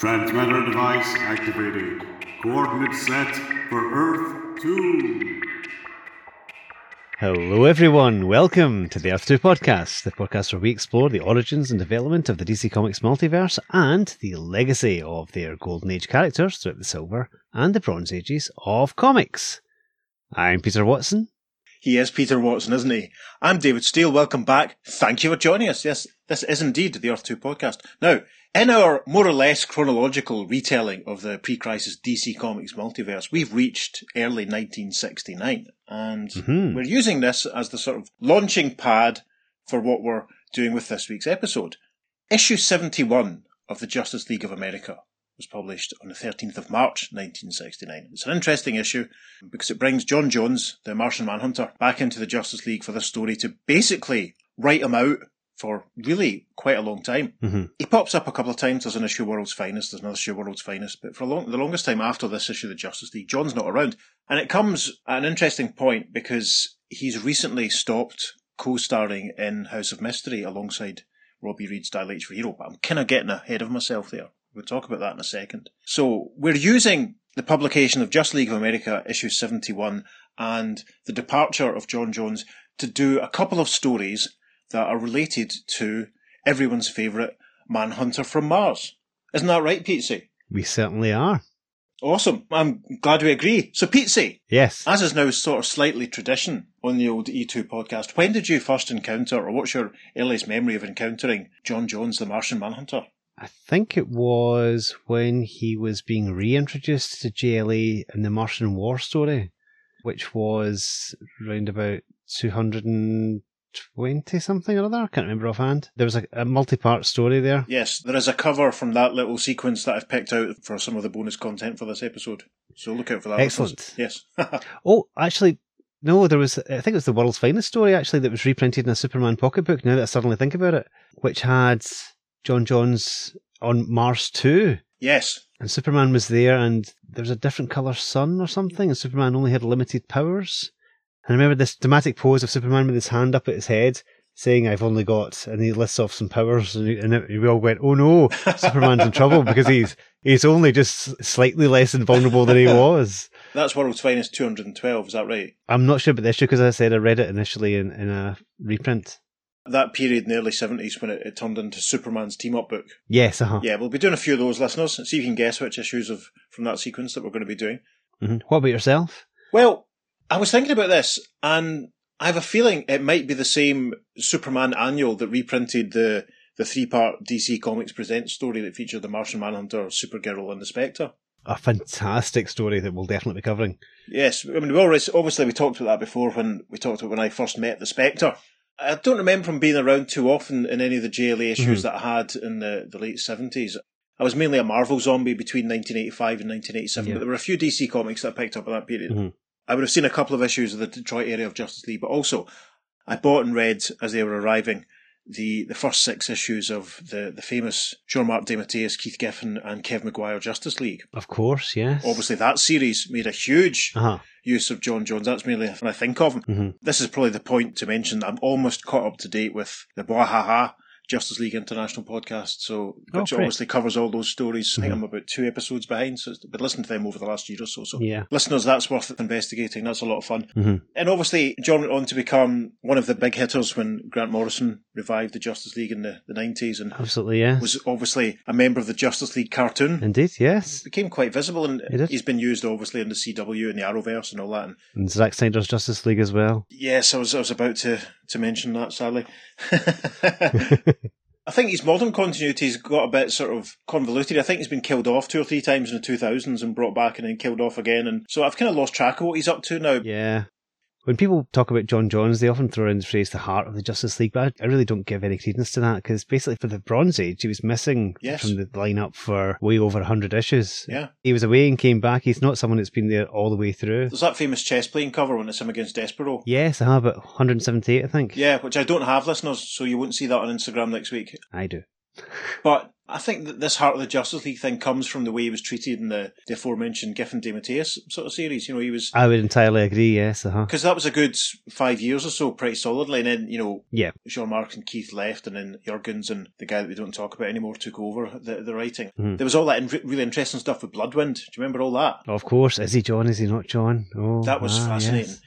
Transmitter device activated. Coordinates set for Earth 2. Hello, everyone. Welcome to the Earth 2 podcast, the podcast where we explore the origins and development of the DC Comics multiverse and the legacy of their Golden Age characters throughout the Silver and the Bronze Ages of comics. I'm Peter Watson. He is Peter Watson, isn't he? I'm David Steele. Welcome back. Thank you for joining us. Yes, this is indeed the Earth 2 podcast. Now, in our more or less chronological retelling of the pre-crisis DC Comics multiverse, we've reached early 1969, and Mhm. we're using this as the sort of launching pad for what we're doing with this week's episode. Issue 71 of the Justice League of America was published on the 13th of March 1969. It's an interesting issue because it brings J'onn J'onzz, the Martian Manhunter, back into the Justice League for this story to basically write him out for really quite a long time. Mhm. He pops up a couple of times. There's an issue World's Finest, there's another issue World's Finest, but for a long, the longest time after this issue of the Justice League, J'onn's not around. And it comes at an interesting point because he's recently stopped co-starring in House of Mystery alongside Robbie Reed's Dial H for Hero, but I'm kind of getting ahead of myself there. We'll talk about that in a second. So we're using the publication of Just League of America issue 71 and the departure of J'onn J'onzz to do a couple of stories that are related to everyone's favourite Manhunter from Mars. Isn't that right, Pete? We certainly are. Awesome. I'm glad we agree. So, Pete, Yes. as is now sort of slightly tradition on the old E2 podcast, when did you first encounter, or what's your earliest memory of encountering J'onn J'onzz, the Martian Manhunter? I think it was when he was being reintroduced to JLA in the Martian War story, which was round about 220 something or other. I can't remember offhand. There was a, a multi part story there. Yes, there is a cover from that little sequence that I've picked out for some of the bonus content for this episode. So look out for that. Excellent. Yes. Oh, actually, no, there was, I think it was the world's finest story actually that was reprinted in a Superman pocketbook now that I suddenly think about it, which had J'onn J'onzz on Mars 2. yes. And Superman was there, and there was a different colour sun or something, and Superman only had limited powers. And I remember this dramatic pose of Superman with his hand up at his head, saying, I've only got, and he lists off some powers, and, and we all went, oh no, Superman's in trouble because he's he's only just slightly less invulnerable than he was. That's World's Finest 212, is that right? I'm not sure about the issue because I said I read it initially in, in a reprint. That period in the early 70s when it, it turned into Superman's team up book. Yes, uh huh. Yeah, we'll be doing a few of those, listeners. See if you can guess which issues of from that sequence that we're going to be doing. hmm What about yourself? Well, I was thinking about this, and I have a feeling it might be the same Superman annual that reprinted the the three part DC Comics Presents story that featured the Martian Manhunter, Supergirl, and the Spectre. A fantastic story that we'll definitely be covering. Yes, I mean we already obviously we talked about that before when we talked about when I first met the Spectre. I don't remember him being around too often in any of the JLA issues Mhm. that I had in the, the late seventies. I was mainly a Marvel zombie between 1985 and 1987, Yeah. but there were a few DC comics that I picked up in that period. Mhm. I would have seen a couple of issues of the Detroit area of Justice League, but also I bought and read as they were arriving the, the first six issues of the, the famous Jean Marc DeMatteis, Keith Giffen, and Kev Maguire Justice League. Of course, yes. Obviously, that series made a huge Uh huh. use of J'onn J'onzz. That's mainly when I think of him. Mhm. This is probably the point to mention that I'm almost caught up to date with the Bwahaha Justice League International podcast, so Oh, which great. obviously covers all those stories. I think Mhm. I'm about two episodes behind, so it's been listening to them over the last year or so. So Yeah. listeners, that's worth investigating. That's a lot of fun. Mhm. And obviously, J'onn went on to become one of the big hitters when Grant Morrison revived the Justice League in the, the 90s and Absolutely, yes. was obviously a member of the Justice League cartoon. Indeed, yes. Became quite visible, and he he's been used obviously in the CW and the Arrowverse and all that. And And Zack Snyder's Justice League as well. Yes, I was I was about to, to mention that, sadly. I think his modern continuity's got a bit sort of convoluted. I think he's been killed off two or three times in the 2000s and brought back and then killed off again. And so I've kind of lost track of what he's up to now. Yeah. When people talk about J'onn J'onzz, they often throw in the phrase the heart of the Justice League, but I I really don't give any credence to that because basically for the Bronze Age, he was missing Yes. from the lineup for way over 100 issues. Yeah. He was away and came back. He's not someone that's been there all the way through. There's that famous chess playing cover when it's him against Despero. Yes, I have it. 178, I think. Yeah, which I don't have, listeners, so you won't see that on Instagram next week. I do. But I think that this Heart of the Justice League thing comes from the way he was treated in the, the aforementioned Giffen DeMatteis sort of series. You know, he was I would entirely agree. Yes, because that was a good five years or so, pretty solidly. And then you know, Yeah. Jean Marc and Keith left, and then Jurgens and the guy that we don't talk about anymore took over the, the writing. Mhm. There was all that in- really interesting stuff with Bloodwynd. Do you remember all that? Of course, is he J'onn? Is he not J'onn? Oh, That was ah, fascinating. yes.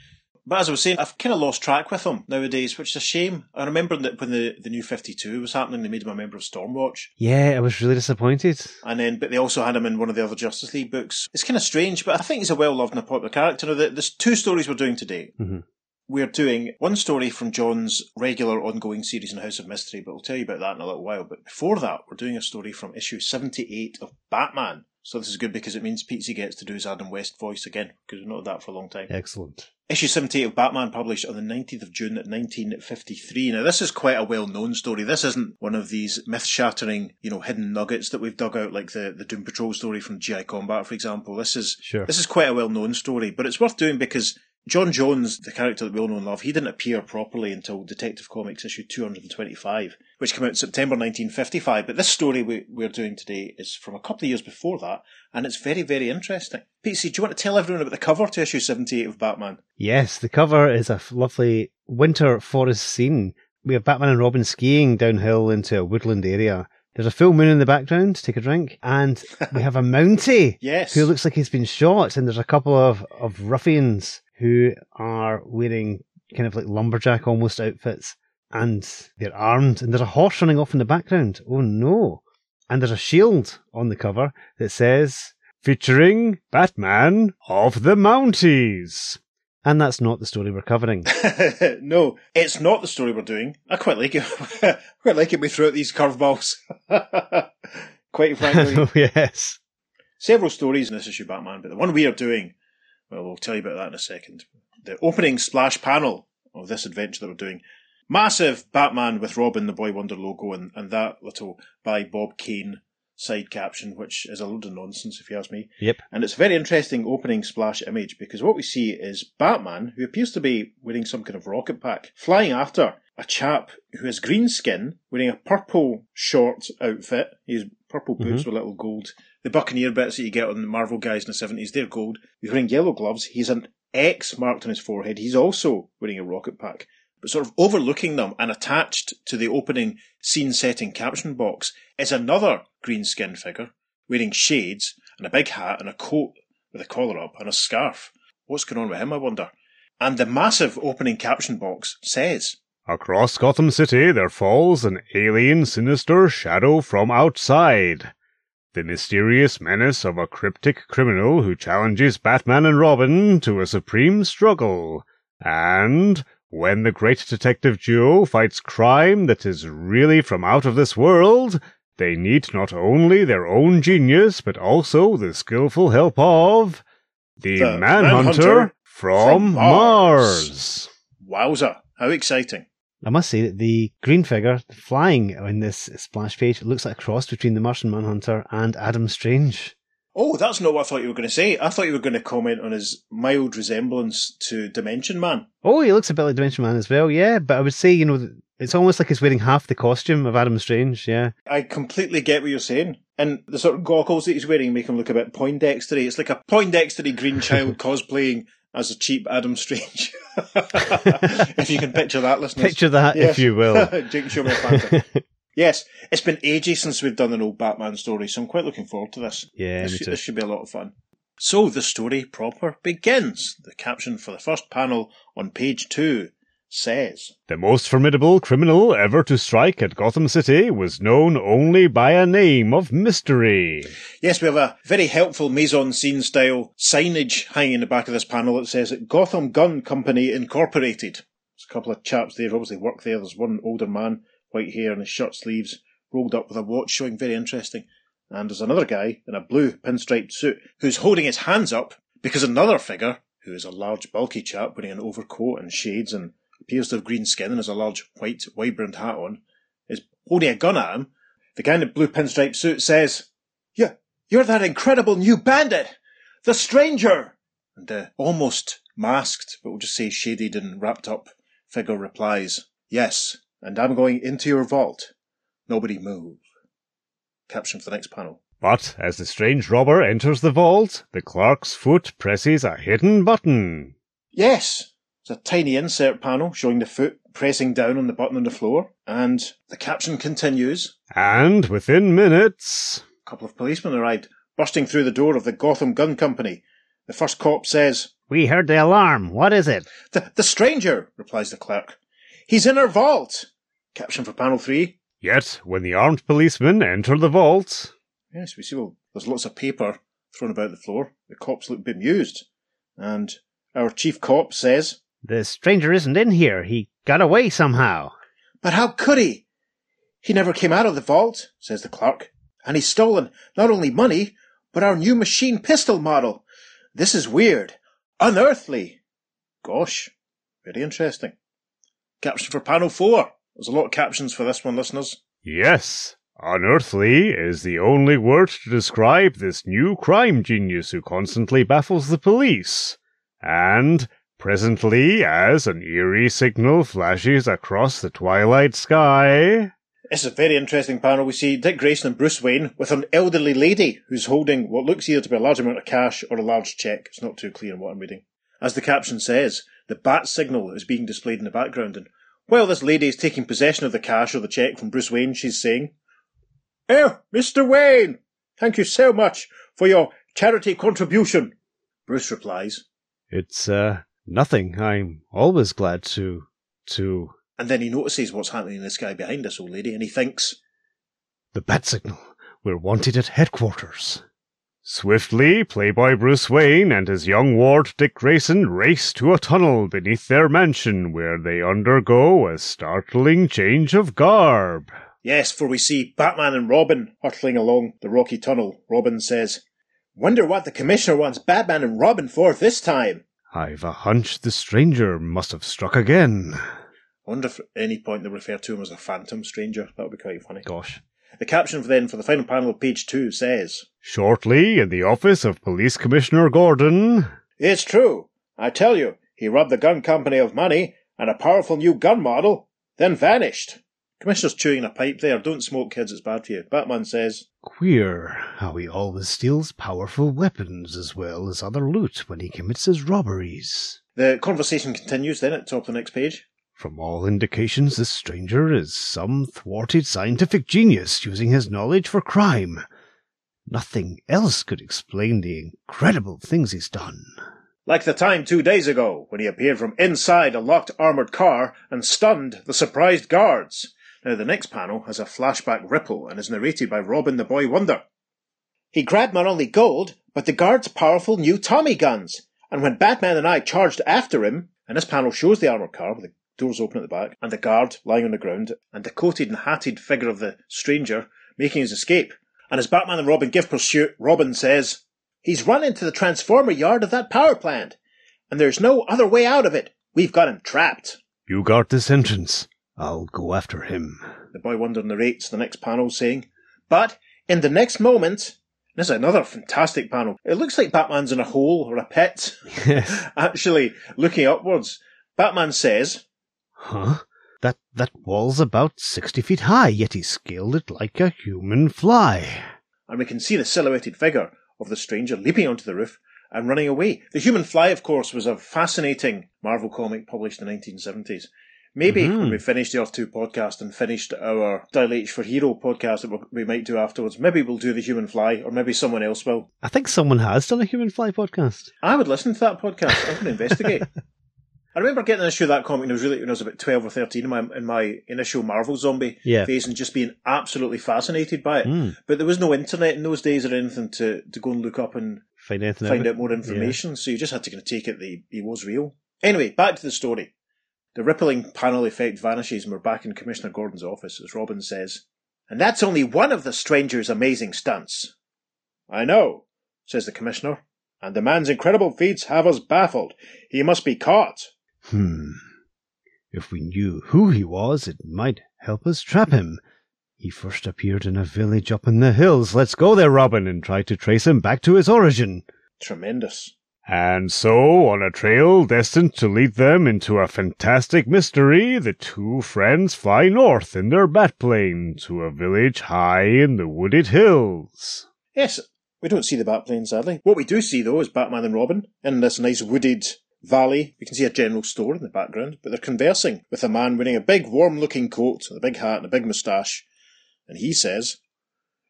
But as I was saying, I've kind of lost track with them nowadays, which is a shame. I remember that when the, the new 52 was happening, they made him a member of Stormwatch. Yeah, I was really disappointed. And then, but they also had him in one of the other Justice League books. It's kind of strange, but I think he's a well loved and a popular character. Now, there's two stories we're doing today. Mhm. We're doing one story from J'onn's regular ongoing series in House of Mystery, but I'll tell you about that in a little while. But before that, we're doing a story from issue 78 of Batman. So this is good because it means Pete gets to do his Adam West voice again, because we've not had that for a long time. Excellent. Issue 78 of Batman published on the 19th of June 1953. Now, this is quite a well-known story. This isn't one of these myth-shattering, you know, hidden nuggets that we've dug out, like the, the Doom Patrol story from GI Combat, for example. This is, Sure. this is quite a well-known story, but it's worth doing because J'onn J'onzz, the character that we all know and love, he didn't appear properly until Detective Comics issue 225, which came out in September 1955. But this story we, we're doing today is from a couple of years before that, and it's very, very interesting. Pete, do you want to tell everyone about the cover to issue 78 of Batman? Yes, the cover is a lovely winter forest scene. We have Batman and Robin skiing downhill into a woodland area. There's a full moon in the background, take a drink, and we have a Mountie Yes. who looks like he's been shot, and there's a couple of, of ruffians who are wearing kind of like lumberjack almost outfits, and they're armed, and there's a horse running off in the background. Oh no. And there's a shield on the cover that says, featuring Batman of the Mounties. And that's not the story we're covering. no, it's not the story we're doing. I quite like it. Quite like it. We throw out these curveballs. quite frankly, oh, yes. several stories in this issue, Batman, but the one we are doing, well, we'll tell you about that in a second. The opening splash panel of this adventure that we're doing. Massive Batman with Robin, the Boy Wonder logo, and, and that little by Bob Kane side caption, which is a load of nonsense if you ask me. Yep. And it's a very interesting opening splash image because what we see is Batman, who appears to be wearing some kind of rocket pack, flying after a chap who has green skin, wearing a purple short outfit. He's purple mm-hmm. boots with little gold. The Buccaneer bits that you get on the Marvel guys in the 70s, they're gold. He's wearing yellow gloves. He's an X marked on his forehead. He's also wearing a rocket pack. But sort of overlooking them and attached to the opening scene setting caption box is another green skinned figure wearing shades and a big hat and a coat with a collar up and a scarf. What's going on with him, I wonder? And the massive opening caption box says, Across Gotham City there falls an alien sinister shadow from outside. The mysterious menace of a cryptic criminal who challenges Batman and Robin to a supreme struggle. And when the great detective duo fights crime that is really from out of this world, they need not only their own genius, but also the skillful help of the, The Manhunter, Manhunter from, from Mars. Mars. Wowza, how exciting. I must say that the green figure flying on this splash page looks like a cross between the Martian Manhunter and Adam Strange. Oh, that's not what I thought you were going to say. I thought you were going to comment on his mild resemblance to Dimension Man. Oh, he looks a bit like Dimension Man as well, yeah. But I would say, you know, it's almost like he's wearing half the costume of Adam Strange, yeah. I completely get what you're saying. And the sort of goggles that he's wearing make him look a bit Poindextery. It's like a Poindextery green child cosplaying as a cheap Adam Strange. if you can picture that, listeners. Picture that, Yes. if you will. Jake, show me a. Yes, it's been ages since we've done an old Batman story, so I'm quite looking forward to this. Yeah, this, me should, too. this should be a lot of fun. So the story proper begins. The caption for the first panel on page two says, The most formidable criminal ever to strike at Gotham City was known only by a name of mystery. Yes, we have a very helpful mise-en scene style signage hanging in the back of this panel that says Gotham Gun Company Incorporated. There's a couple of chaps there, obviously work there. There's one older man, white hair and his shirt sleeves, rolled up with a watch showing very interesting. And there's another guy in a blue pinstriped suit who's holding his hands up because another figure, who is a large bulky chap wearing an overcoat and shades and appears to have green skin and has a large white wide-brimmed hat on, is holding a gun at him. The guy in the blue pinstriped suit says, Yeah, you're that incredible new bandit! The stranger! And the almost masked, but we'll just say shaded and wrapped up figure replies, Yes, and I'm going into your vault. Nobody move. Caption for the next panel. But as the strange robber enters the vault, the clerk's foot presses a hidden button. Yes, it's a tiny insert panel showing the foot pressing down on the button on the floor, and the caption continues. And within minutes. A couple of policemen arrived, bursting through the door of the Gotham Gun Company. The first cop says, We heard the alarm. What is it? The, the stranger, replies the clerk. He's in our vault. Caption for panel three. Yet, when the armed policemen enter the vault. Yes, we see, well, there's lots of paper thrown about the floor. The cops look bemused. And our chief cop says, The stranger isn't in here. He got away somehow. But how could he? He never came out of the vault, says the clerk. And he's stolen not only money, but our new machine pistol model. This is weird. Unearthly. Gosh, very interesting. Caption for panel four. There's a lot of captions for this one, listeners. Yes, unearthly is the only word to describe this new crime genius who constantly baffles the police. And presently, as an eerie signal flashes across the twilight sky. This is a very interesting panel. We see Dick Grayson and Bruce Wayne with an elderly lady who's holding what looks either to be a large amount of cash or a large check. It's not too clear in what I'm reading. As the caption says, the bat signal is being displayed in the background, and while this lady is taking possession of the cash or the check from Bruce Wayne, she's saying, Oh, Mr. Wayne, thank you so much for your charity contribution. Bruce replies, It's, uh, nothing. I'm always glad to, to. and then he notices what's happening in the sky behind this old lady, and he thinks, The bat signal. We're wanted at headquarters. Swiftly, Playboy Bruce Wayne and his young ward Dick Grayson race to a tunnel beneath their mansion where they undergo a startling change of garb. Yes, for we see Batman and Robin hurtling along the rocky tunnel. Robin says, Wonder what the Commissioner wants Batman and Robin for this time. I've a hunch the stranger must have struck again. Wonder if at any point they refer to him as a phantom stranger. That would be quite funny. Gosh. The caption for then for the final panel of page two says, Shortly, in the office of Police Commissioner Gordon, It's true. I tell you, he robbed the gun company of money and a powerful new gun model, then vanished. Commissioner's chewing a pipe there. Don't smoke, kids, it's bad for you. Batman says, Queer how he always steals powerful weapons as well as other loot when he commits his robberies. The conversation continues then at the top of the next page. From all indications, this stranger is some thwarted scientific genius using his knowledge for crime. Nothing else could explain the incredible things he's done. Like the time two days ago when he appeared from inside a locked armoured car and stunned the surprised guards. Now, the next panel has a flashback ripple and is narrated by Robin the Boy Wonder. He grabbed not only gold, but the guards' powerful new Tommy guns. And when Batman and I charged after him, and this panel shows the armoured car with the doors open at the back, and the guard lying on the ground, and the coated and hatted figure of the stranger making his escape. And as Batman and Robin give pursuit, Robin says, He's run into the transformer yard of that power plant, and there's no other way out of it. We've got him trapped. You guard this entrance. I'll go after him. The boy wonder narrates the rates the next panel saying, But in the next moment, this is another fantastic panel. It looks like Batman's in a hole or a pit, Yes. actually looking upwards. Batman says, Huh? That that wall's about sixty feet high, yet he scaled it like a human fly. and we can see the silhouetted figure of the stranger leaping onto the roof and running away. The Human Fly, of course, was a fascinating Marvel comic published in the 1970s. Maybe Mhm. when we finish the Earth 2 podcast and finished our Dial H for Hero podcast that we- we might do afterwards, maybe we'll do the Human Fly, or maybe someone else will. I think someone has done a human fly podcast. I would listen to that podcast. Going to investigate. I remember getting an issue of that comic when I was really when I was about twelve or thirteen in my in my initial Marvel zombie Yeah. phase and just being absolutely fascinated by it. Mm. But there was no internet in those days or anything to, to go and look up and Find anything find out. more information. So you just had to kind of take it that he was real. Anyway, back to the story. The rippling panel effect vanishes and we're back in Commissioner Gordon's office as Robin says, And that's only one of the stranger's amazing stunts. I know, says the Commissioner, and the man's incredible feats have us baffled. He must be caught. Hmm. If we knew who he was, it might help us trap him. He first appeared in a village up in the hills. Let's go there, Robin, and try to trace him back to his origin. Tremendous. And so, on a trail destined to lead them into a fantastic mystery, the two friends fly north in their batplane to a village high in the wooded hills. Yes, we don't see the Batplane, sadly. What we do see, though, is Batman and Robin in this nice wooded valley. We can see a general store in the background, but they're conversing with a man wearing a big, warm looking coat, and a big hat, and a big moustache. And he says,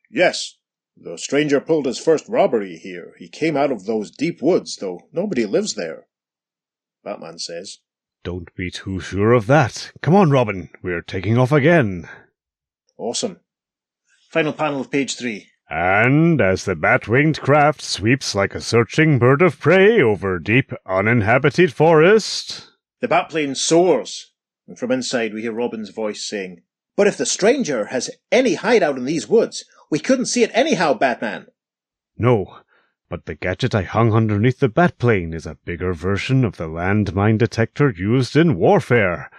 Yes, the stranger pulled his first robbery here. He came out of those deep woods, though nobody lives there. Batman says, Don't be too sure of that. Come on, Robin, we're taking off again. Awesome. Final panel of page three. And as the bat winged craft sweeps like a searching bird of prey over deep, uninhabited forest, The Batplane soars, and from inside we hear Robin's voice saying, But if the stranger has any hideout in these woods, we couldn't see it anyhow, Batman. No, but the gadget I hung underneath the batplane is a bigger version of the landmine detector used in warfare.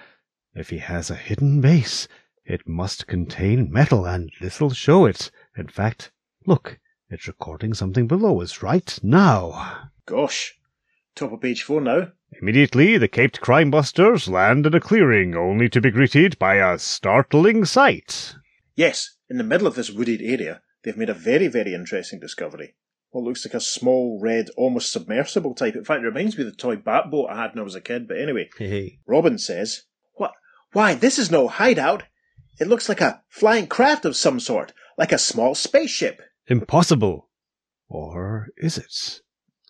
If he has a hidden base, it must contain metal, and this'll show it. In fact, look, it's recording something below us right now. Gosh. Top of page four now. Immediately, the caped crime busters land in a clearing, only to be greeted by a startling sight. Yes, in the middle of this wooded area, they've made a very, very interesting discovery. What looks like a small, red, almost submersible type. In fact, it reminds me of the toy bat boat I had when I was a kid, but anyway. Hey, Robin says, What? Why, this is no hideout. It looks like a flying craft of some sort, like a small spaceship. Impossible. Or is it?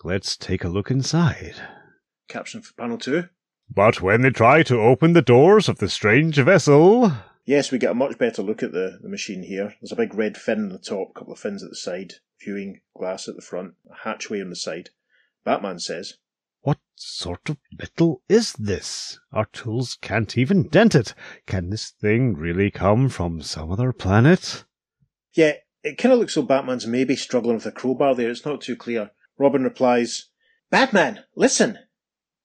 Let's take a look inside. Caption for panel two. But when they try to open the doors of the strange vessel, Yes, we get a much better look at the, the machine here. There's a big red fin on the top, a couple of fins at the side, viewing glass at the front, a hatchway on the side. Batman says, what sort of metal is this? Our tools can't even dent it. Can this thing really come from some other planet? Yeah, it kind of looks so Batman's maybe struggling with a crowbar there. It's not too clear. Robin replies, Batman, listen!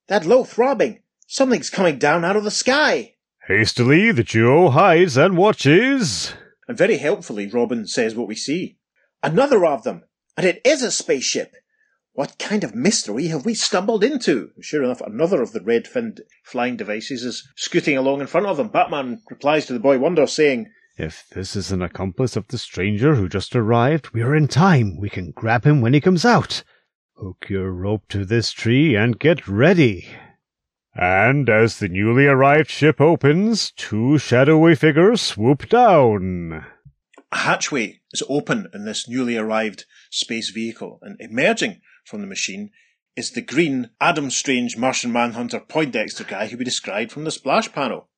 That low throbbing! Something's coming down out of the sky! Hastily, the duo hides and watches. And very helpfully, Robin says what we see. Another of them! And it is a spaceship! What kind of mystery have we stumbled into? Sure enough, another of the red finned flying devices is scooting along in front of them. Batman replies to the boy Wonder, saying, If this is an accomplice of the stranger who just arrived, we're in time. We can grab him when he comes out. Hook your rope to this tree and get ready. And as the newly arrived ship opens, two shadowy figures swoop down. A hatchway is open in this newly arrived space vehicle, and emerging from the machine is the green Adam Strange Martian Manhunter Poindexter guy who we described from the splash panel.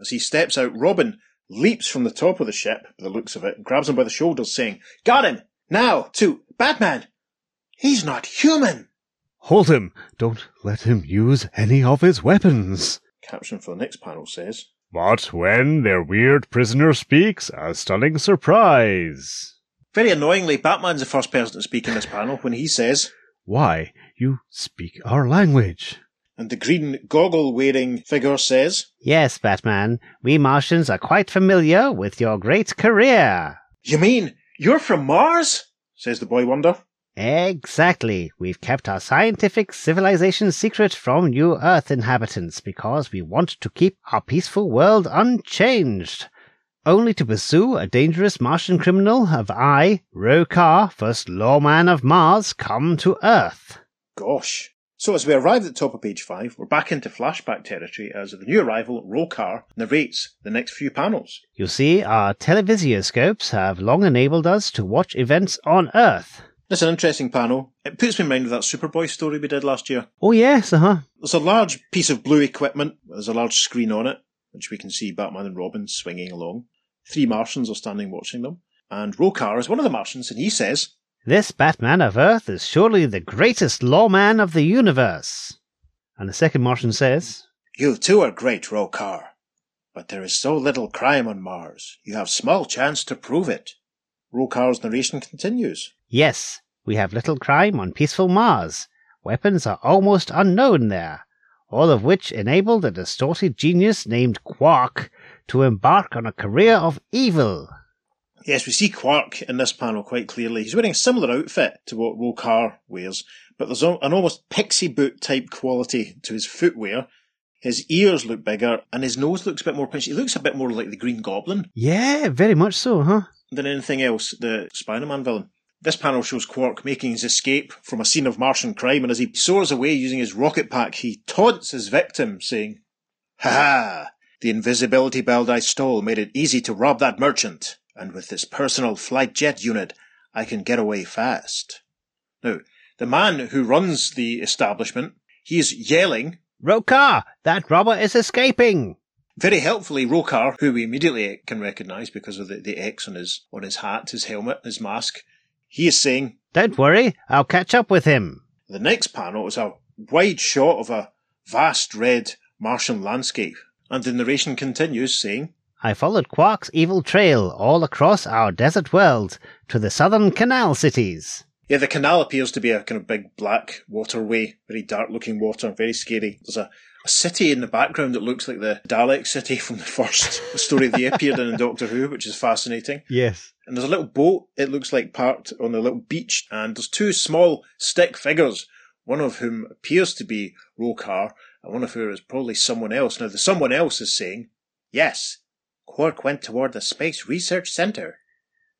As he steps out, Robin leaps from the top of the ship, by the looks of it, and grabs him by the shoulders, saying, Got him! Now, to Batman! He's not human! Hold him! Don't let him use any of his weapons. Caption for the next panel says, But when their weird prisoner speaks, a stunning surprise. Very annoyingly, Batman's the first person to speak in this panel when he says, Why, you speak our language. And the green goggle wearing figure says, yes, Batman, we Martians are quite familiar with your great career. You mean you're from Mars? says the boy wonder. Exactly. We've kept our scientific civilization secret from you Earth inhabitants because we want to keep our peaceful world unchanged. Only to pursue a dangerous Martian criminal have I, Roh Kar, first lawman of Mars, come to Earth. Gosh. So as we arrive at the top of page five, we're back into flashback territory as the new arrival, Roh Kar, narrates the next few panels. You see, our televisioscopes have long enabled us to watch events on Earth. It's an interesting panel. It puts me in mind of that Superboy story we did last year. Oh, yes, uh huh. There's a large piece of blue equipment. There's a large screen on it, which we can see Batman and Robin swinging along. Three Martians are standing watching them. And Roh Kar is one of the Martians, and he says, This Batman of Earth is surely the greatest lawman of the universe. And the second Martian says, You too are great, Roh Kar. But there is so little crime on Mars, you have small chance to prove it. Roh Kar's narration continues. Yes, we have little crime on peaceful Mars. Weapons are almost unknown there, all of which enabled a distorted genius named Quark to embark on a career of evil. Yes, we see Quark in this panel quite clearly. He's wearing a similar outfit to what Roh Kar wears, but there's an almost pixie boot type quality to his footwear. His ears look bigger, and his nose looks a bit more pinchy. He looks a bit more like the Green Goblin Yeah, very much so, huh? than anything else, the Spider-Man villain. This panel shows Quark making his escape from a scene of Martian crime, and as he soars away using his rocket pack, he taunts his victim, saying, Ha ha! The invisibility belt I stole made it easy to rob that merchant, and with this personal flight jet unit, I can get away fast. Now, the man who runs the establishment, he is yelling, Roh Kar, that robber is escaping! very helpfully, Roh Kar, who we immediately can recognise because of the, the X on his on his hat, his helmet, his mask, he is saying, Don't worry, I'll catch up with him. The next panel is a wide shot of a vast red Martian landscape, and the narration continues saying, I followed Quark's evil trail all across our desert world to the southern canal cities. Yeah, the canal appears to be a kind of big black waterway, very dark looking water, very scary. There's a, a city in the background that looks like the Dalek city from the first story they appeared in in Doctor Who, which is fascinating. Yes. And there's a little boat, it looks like parked on a little beach, and there's two small stick figures, one of whom appears to be Roh Kar, and one of whom is probably someone else. Now, the someone else is saying, Yes, Quark went toward the Space Research Center.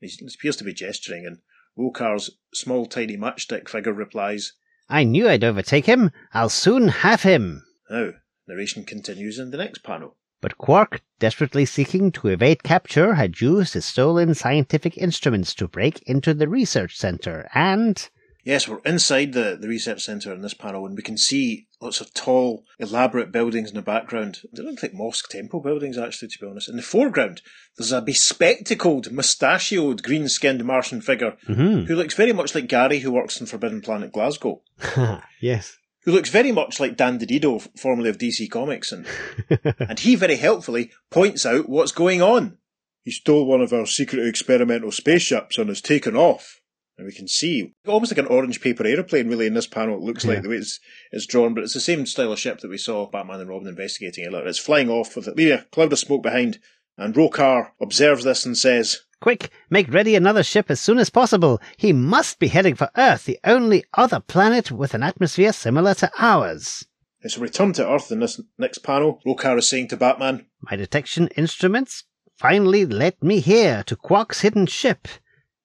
He appears to be gesturing, and Roh Kar's small tiny matchstick figure replies, I knew I'd overtake him. I'll soon have him. Now, narration continues in the next panel. But Quark, desperately seeking to evade capture, had used his stolen scientific instruments to break into the research center and. Yes, we're inside the, the research centre in this panel, and we can see lots of tall, elaborate buildings in the background. They look like mosque temple buildings, actually, to be honest. In the foreground, there's a bespectacled, mustachioed, green skinned Martian figure Mhm. who looks very much like Gary, who works in Forbidden Planet Glasgow. yes. Who looks very much like Dan DiDio, formerly of DC Comics, and, and he very helpfully points out what's going on. He stole one of our secret experimental spaceships and has taken off. And we can see almost like an orange paper aeroplane, really, in this panel. It looks Yeah. like the way it's, it's drawn, but it's the same style of ship that we saw Batman and Robin investigating earlier. It's flying off with leaving a cloud of smoke behind, and Roh Kar observes this and says, Quick, make ready another ship as soon as possible. He must be heading for Earth, the only other planet with an atmosphere similar to ours. It's a return to Earth in this next panel. Roh Kar is saying to Batman, My detection instruments finally led me here to Quark's hidden ship.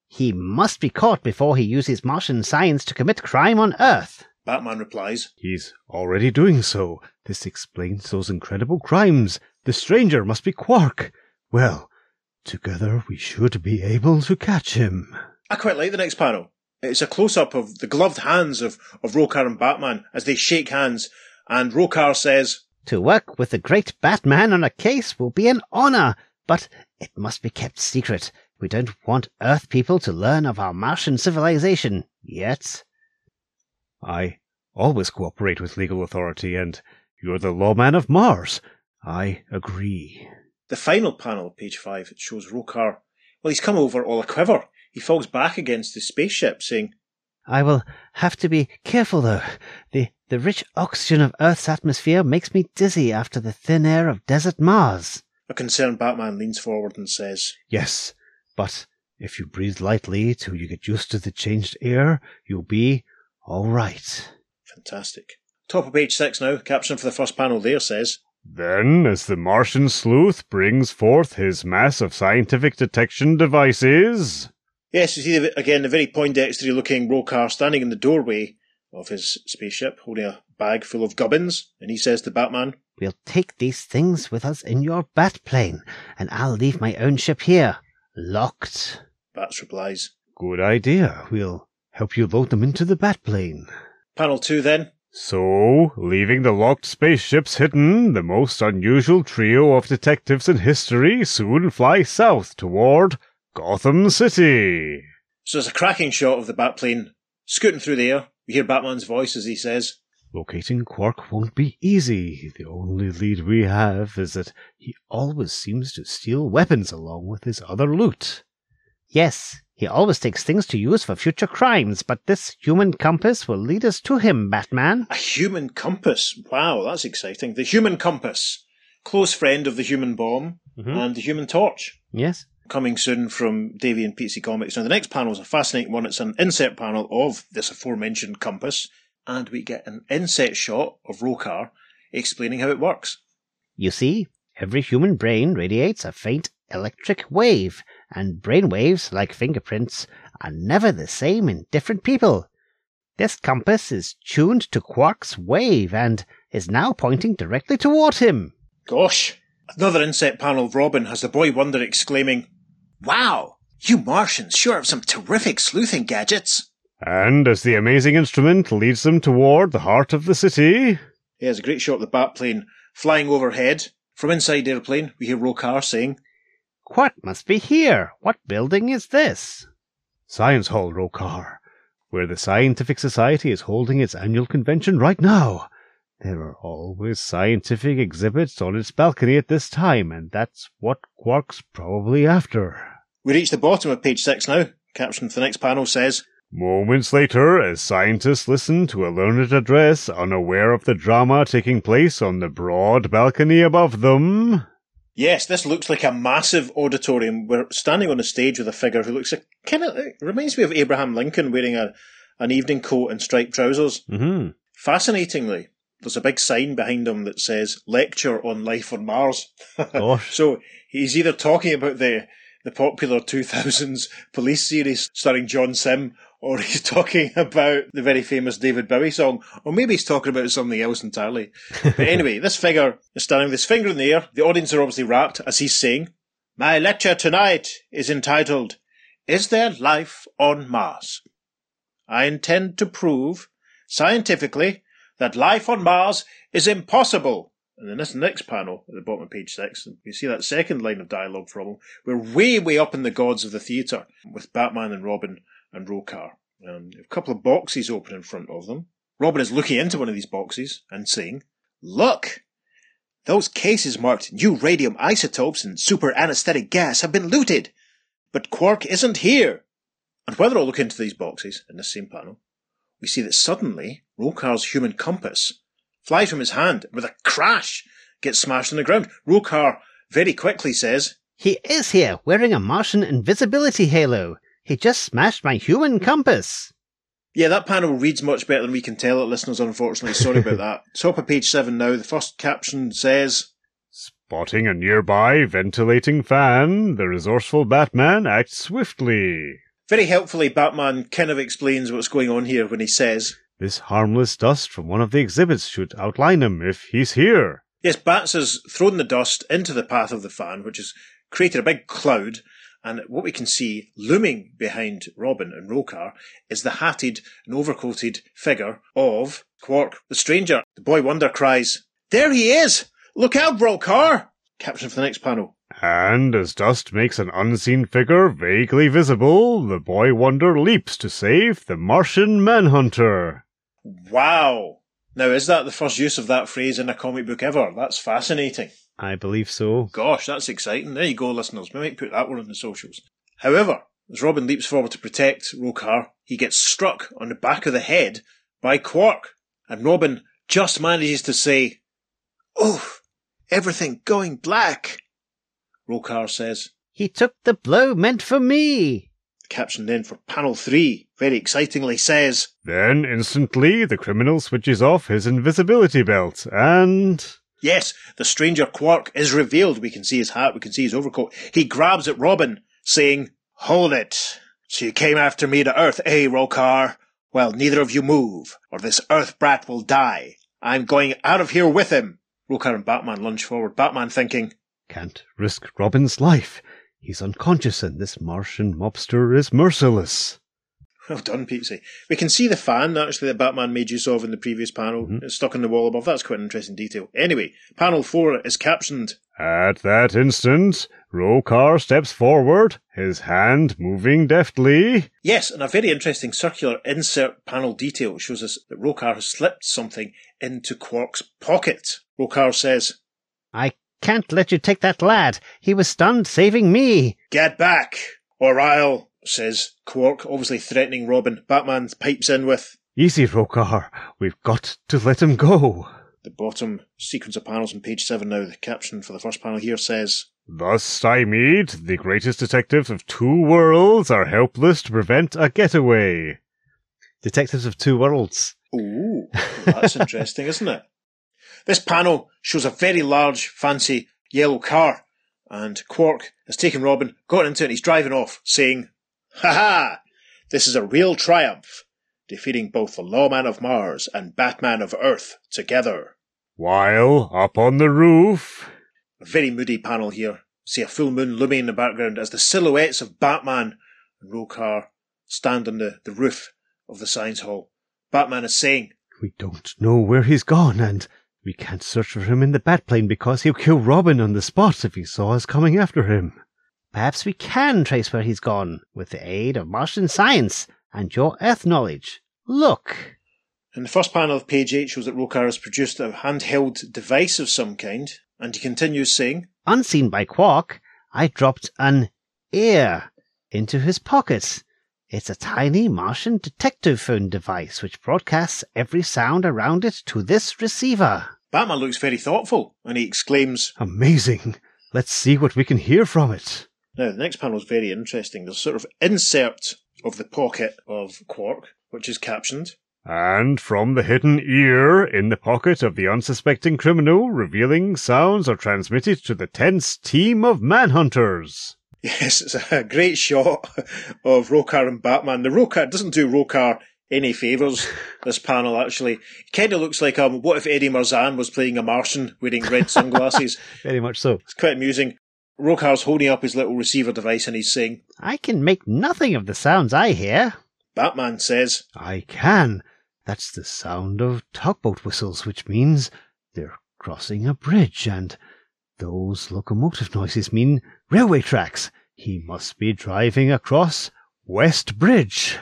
He must be caught before he uses Martian science to commit crime on Earth. Batman replies, He's already doing so. This explains those incredible crimes. The stranger must be Quark. Well, together we should be able to catch him. I quite like the next panel. It's a close up of the gloved hands of, of Roh Kar and Batman as they shake hands, and Roh Kar says, To work with the great Batman on a case will be an honor, but it must be kept secret. We don't want Earth people to learn of our Martian civilization yet. I always cooperate with legal authority, and you're the lawman of Mars. I agree. The final panel, page five, shows Roh Kar. Well, he's come over all a quiver. He falls back against the spaceship, saying, I will have to be careful though. The the rich oxygen of Earth's atmosphere makes me dizzy after the thin air of desert Mars. A concerned Batman leans forward and says, Yes, but if you breathe lightly till you get used to the changed air, you'll be all right. Fantastic. Top of page six now, caption for the first panel there says, Then, as the Martian sleuth brings forth his mass of scientific detection devices, Yes, you see the- again the very Poindextery looking Roh Kar standing in the doorway of his spaceship holding a bag full of gubbins, and he says to Batman, We'll take these things with us in your bat plane, and I'll leave my own ship here, locked. Bats replies. good idea. We'll help you load them into the Batplane. Panel two then. So, leaving the locked spaceships hidden, the most unusual trio of detectives in history soon fly south toward Gotham City. So there's a cracking shot of the Batplane scooting through the air. We hear Batman's voice as he says, Locating Quark won't be easy. The only lead we have is that he always seems to steal weapons along with his other loot. Yes, he always takes things to use for future crimes, but this human compass will lead us to him, Batman. A human compass. Wow, that's exciting. The human compass. Close friend of the human bomb Mhm. and the human torch. Yes. Coming soon from Davy and Pizzi Comics. Now, the next panel is a fascinating one. It's an insert panel of this aforementioned compass. And we get an inset shot of Roh Kar explaining how it works. You see, every human brain radiates a faint electric wave, and brain waves, like fingerprints, are never the same in different people. This compass is tuned to Quark's wave and is now pointing directly toward him. Gosh! Another inset panel of Robin has the boy wonder exclaiming, Wow! You Martians sure have some terrific sleuthing gadgets! And as the amazing instrument leads them toward the heart of the city, He has a great shot of the bat plane flying overhead. From inside the airplane, we hear Roh Kar saying, Quark must be here. What building is this? Science Hall Roh Kar, where the Scientific Society is holding its annual convention right now. There are always scientific exhibits on its balcony at this time, and that's what Quark's probably after. We reach the bottom of page six now. Caption for the next panel says, Moments later, as scientists listen to a learned address, unaware of the drama taking place on the broad balcony above them. Yes, this looks like a massive auditorium. We're standing on a stage with a figure who looks like, kind of reminds me of Abraham Lincoln wearing a an evening coat and striped trousers. Mm-hmm. Fascinatingly, there's a big sign behind him that says "Lecture on Life on Mars." Gosh. so he's either talking about the the popular 2000s police series starring John Sim, or he's talking about the very famous David Bowie song, or maybe he's talking about something else entirely. But anyway, this figure is standing with his finger in the air. The audience are obviously rapt as he's saying, My lecture tonight is entitled, Is There Life on Mars? I intend to prove, scientifically, that life on Mars is impossible. And in this next panel, at the bottom of page six, you see that second line of dialogue from him. We're way, way up in the gods of the theatre with Batman and Robin and Roh Kar. Um, a couple of boxes open in front of them. Robin is looking into one of these boxes and saying, Look! Those cases marked new radium isotopes and super anesthetic gas have been looted. But Quark isn't here. And while they're all looking into these boxes in this same panel, we see that suddenly Roh Kar's human compass flies from his hand and with a crash gets smashed on the ground. Roh Kar very quickly says, He is here, wearing a Martian invisibility halo. He just smashed my human compass. Yeah, that panel reads much better than we can tell it, listeners, unfortunately. Sorry about that. Top of page seven now. The first caption says, Spotting a nearby ventilating fan, the resourceful Batman acts swiftly. Very helpfully, Batman kind of explains what's going on here when he says, This harmless dust from one of the exhibits should outline him if he's here. Yes, Bats has thrown the dust into the path of the fan, which has created a big cloud. And what we can see looming behind Robin and Roh Kar is the hatted and overcoated figure of Quark the Stranger. The boy wonder cries, There he is! Look out, Roh Kar! Caption for the next panel. And as dust makes an unseen figure vaguely visible, the boy wonder leaps to save the Martian manhunter. Wow! Now, is that the first use of that phrase in a comic book ever? That's fascinating. I believe so. Gosh, that's exciting. There you go, listeners. We might put that one on the socials. However, as Robin leaps forward to protect Roh Kar, he gets struck on the back of the head by Quark. And Robin just manages to say, Oh, everything going black. Roh Kar says, He took the blow meant for me. the caption then for panel three very excitingly says, Then, instantly, the criminal switches off his invisibility belt and. Yes, the stranger Quark is revealed. We can see his hat, we can see his overcoat. He grabs at Robin, saying, Hold it. So you came after me to Earth, eh, Roh Kar? Well, neither of you move, or this Earth brat will die. I'm going out of here with him. Roh Kar and Batman lunge forward, Batman thinking, Can't risk Robin's life. He's unconscious and this Martian mobster is merciless. Well done, Petesy. We can see the fan, actually, that Batman made use of in the previous panel. It's stuck on the wall above. That's quite an interesting detail. Anyway, panel four is captioned, At that instant, Roh Kar steps forward, his hand moving deftly. Yes, and a very interesting circular insert panel detail shows us that Roh Kar has slipped something into Quark's pocket. Roh Kar says, I can't let you take that lad. He was stunned saving me. Get back, or I'll, says Quark, obviously threatening Robin. Batman pipes in with Easy, Roh Kar. We've got to let him go. the bottom sequence of panels on page seven now. The caption for the first panel here says, Thus stymied, the greatest detectives of two worlds are helpless to prevent a getaway. Detectives of Two Worlds. Ooh, that's interesting, isn't it? This panel shows a very large, fancy yellow car, and Quark has taken Robin, got into it, and he's driving off, saying, Ha ha! This is a real triumph, defeating both the Lawman of Mars and Batman of Earth together. While up on the roof, A very moody panel here. See a full moon looming in the background as the silhouettes of Batman and Roh Kar stand on the, the roof of the science hall. Batman is saying, We don't know where he's gone, and we can't search for him in the Batplane because he'll kill Robin on the spot if he saw us coming after him. Perhaps we can trace where he's gone with the aid of Martian science and your Earth knowledge. Look. In the first panel of page 8 shows that Roh Kar has produced a handheld device of some kind, and he continues saying, Unseen by Quork, I dropped an ear into his pocket. It's a tiny Martian detective phone device which broadcasts every sound around it to this receiver. Batman looks very thoughtful, and he exclaims, Amazing. Let's see what we can hear from it. Now, the next panel is very interesting. There's a sort of insert of the pocket of Quork, which is captioned. and from the hidden ear in the pocket of the unsuspecting criminal, revealing sounds are transmitted to the tense team of manhunters. Yes, it's a great shot of Roh Kar and Batman. The Roh Kar doesn't do Roh Kar any favours, this panel actually. It kind of looks like, um, what if Eddie Marsan was playing a Martian wearing red sunglasses? Very much so. it's quite amusing. Roh Kar's holding up his little receiver device and he's saying, I can make nothing of the sounds I hear. Batman says, I can. That's the sound of tugboat whistles, which means they're crossing a bridge, and those locomotive noises mean railway tracks. He must be driving across West Bridge.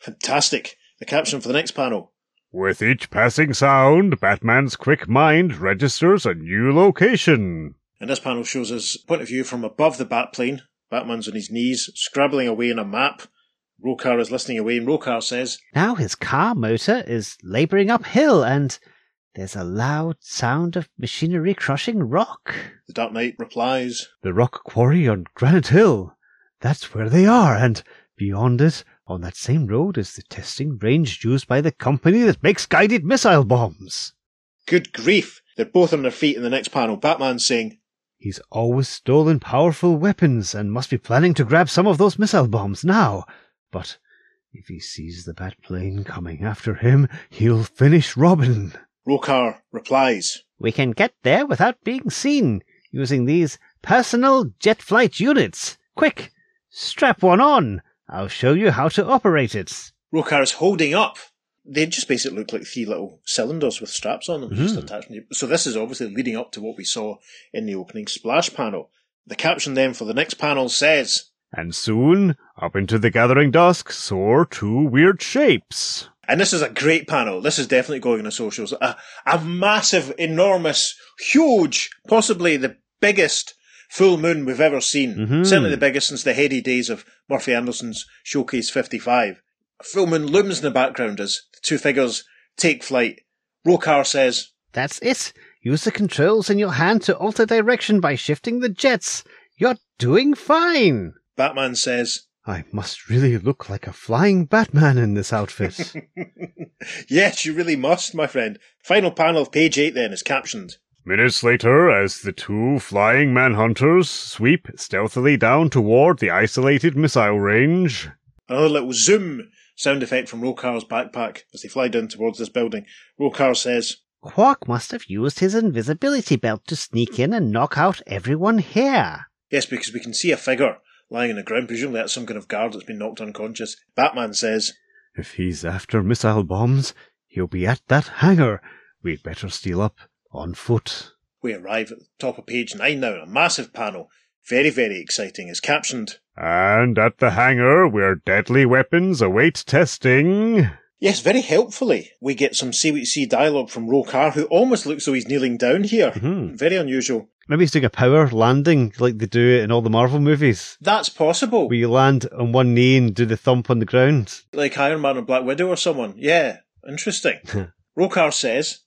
Fantastic. The caption for the next panel. With each passing sound, Batman's quick mind registers a new location. And this panel shows his point of view from above the Batplane. Batman's on his knees, scrabbling away on a map. Roh Kar is listening away, and Roh Kar says, Now his car motor is labouring uphill, and there's a loud sound of machinery crushing rock. The Dark Knight replies, The rock quarry on Granite Hill. That's where they are, and beyond it, on that same road, is the testing range used by the company that makes guided missile bombs. Good grief! They're both on their feet in the next panel. Batman's saying, He's always stolen powerful weapons and must be planning to grab some of those missile bombs now. But if he sees the bat plane coming after him, he'll finish Robin. Roh Kar replies, We can get there without being seen using these personal jet flight units. Quick, strap one on. I'll show you how to operate it. Roh Kar is holding up. They just basically look like three little cylinders with straps on them, just Mhm. attached. So this is obviously leading up to what we saw in the opening splash panel. The caption then for the next panel says, And soon, up into the gathering dusk, soar two weird shapes. and this is a great panel. This is definitely going on the socials. A, a massive, enormous, huge, possibly the biggest full moon we've ever seen. Mhm. Certainly the biggest since the heady days of Murphy Anderson's Showcase 55. A full moon looms in the background as the two figures take flight. Roh Kar says, That's it. Use the controls in your hand to alter direction by shifting the jets. You're doing fine. Batman says, I must really look like a flying Batman in this outfit. Yes, you really must, my friend. Final panel of page 8 then is captioned. Minutes later, as the two flying manhunters sweep stealthily down toward the isolated missile range, Another little zoom sound effect from Roh Kar's backpack as they fly down towards this building. Roh Kar says, Quork must have used his invisibility belt to sneak in and knock out everyone here. Yes, because we can see a figure lying on the ground. Presumably that's some kind of guard that's been knocked unconscious. Batman says, if he's after missile bombs, he'll be at that hangar. We'd better steal up on foot. We arrive at the top of page 9 now, a massive panel. Very, very exciting. Is captioned, and at the hangar where deadly weapons await testing. Yes, very helpfully, we get some CWC dialogue from Roh Kar, who almost looks though he's kneeling down here. Mhm. Very unusual. Maybe he's doing a power landing like they do it in all the Marvel movies. That's possible. Where you land on one knee and do the thump on the ground. like Iron Man or Black Widow or someone. Yeah, interesting. Roh Kar says,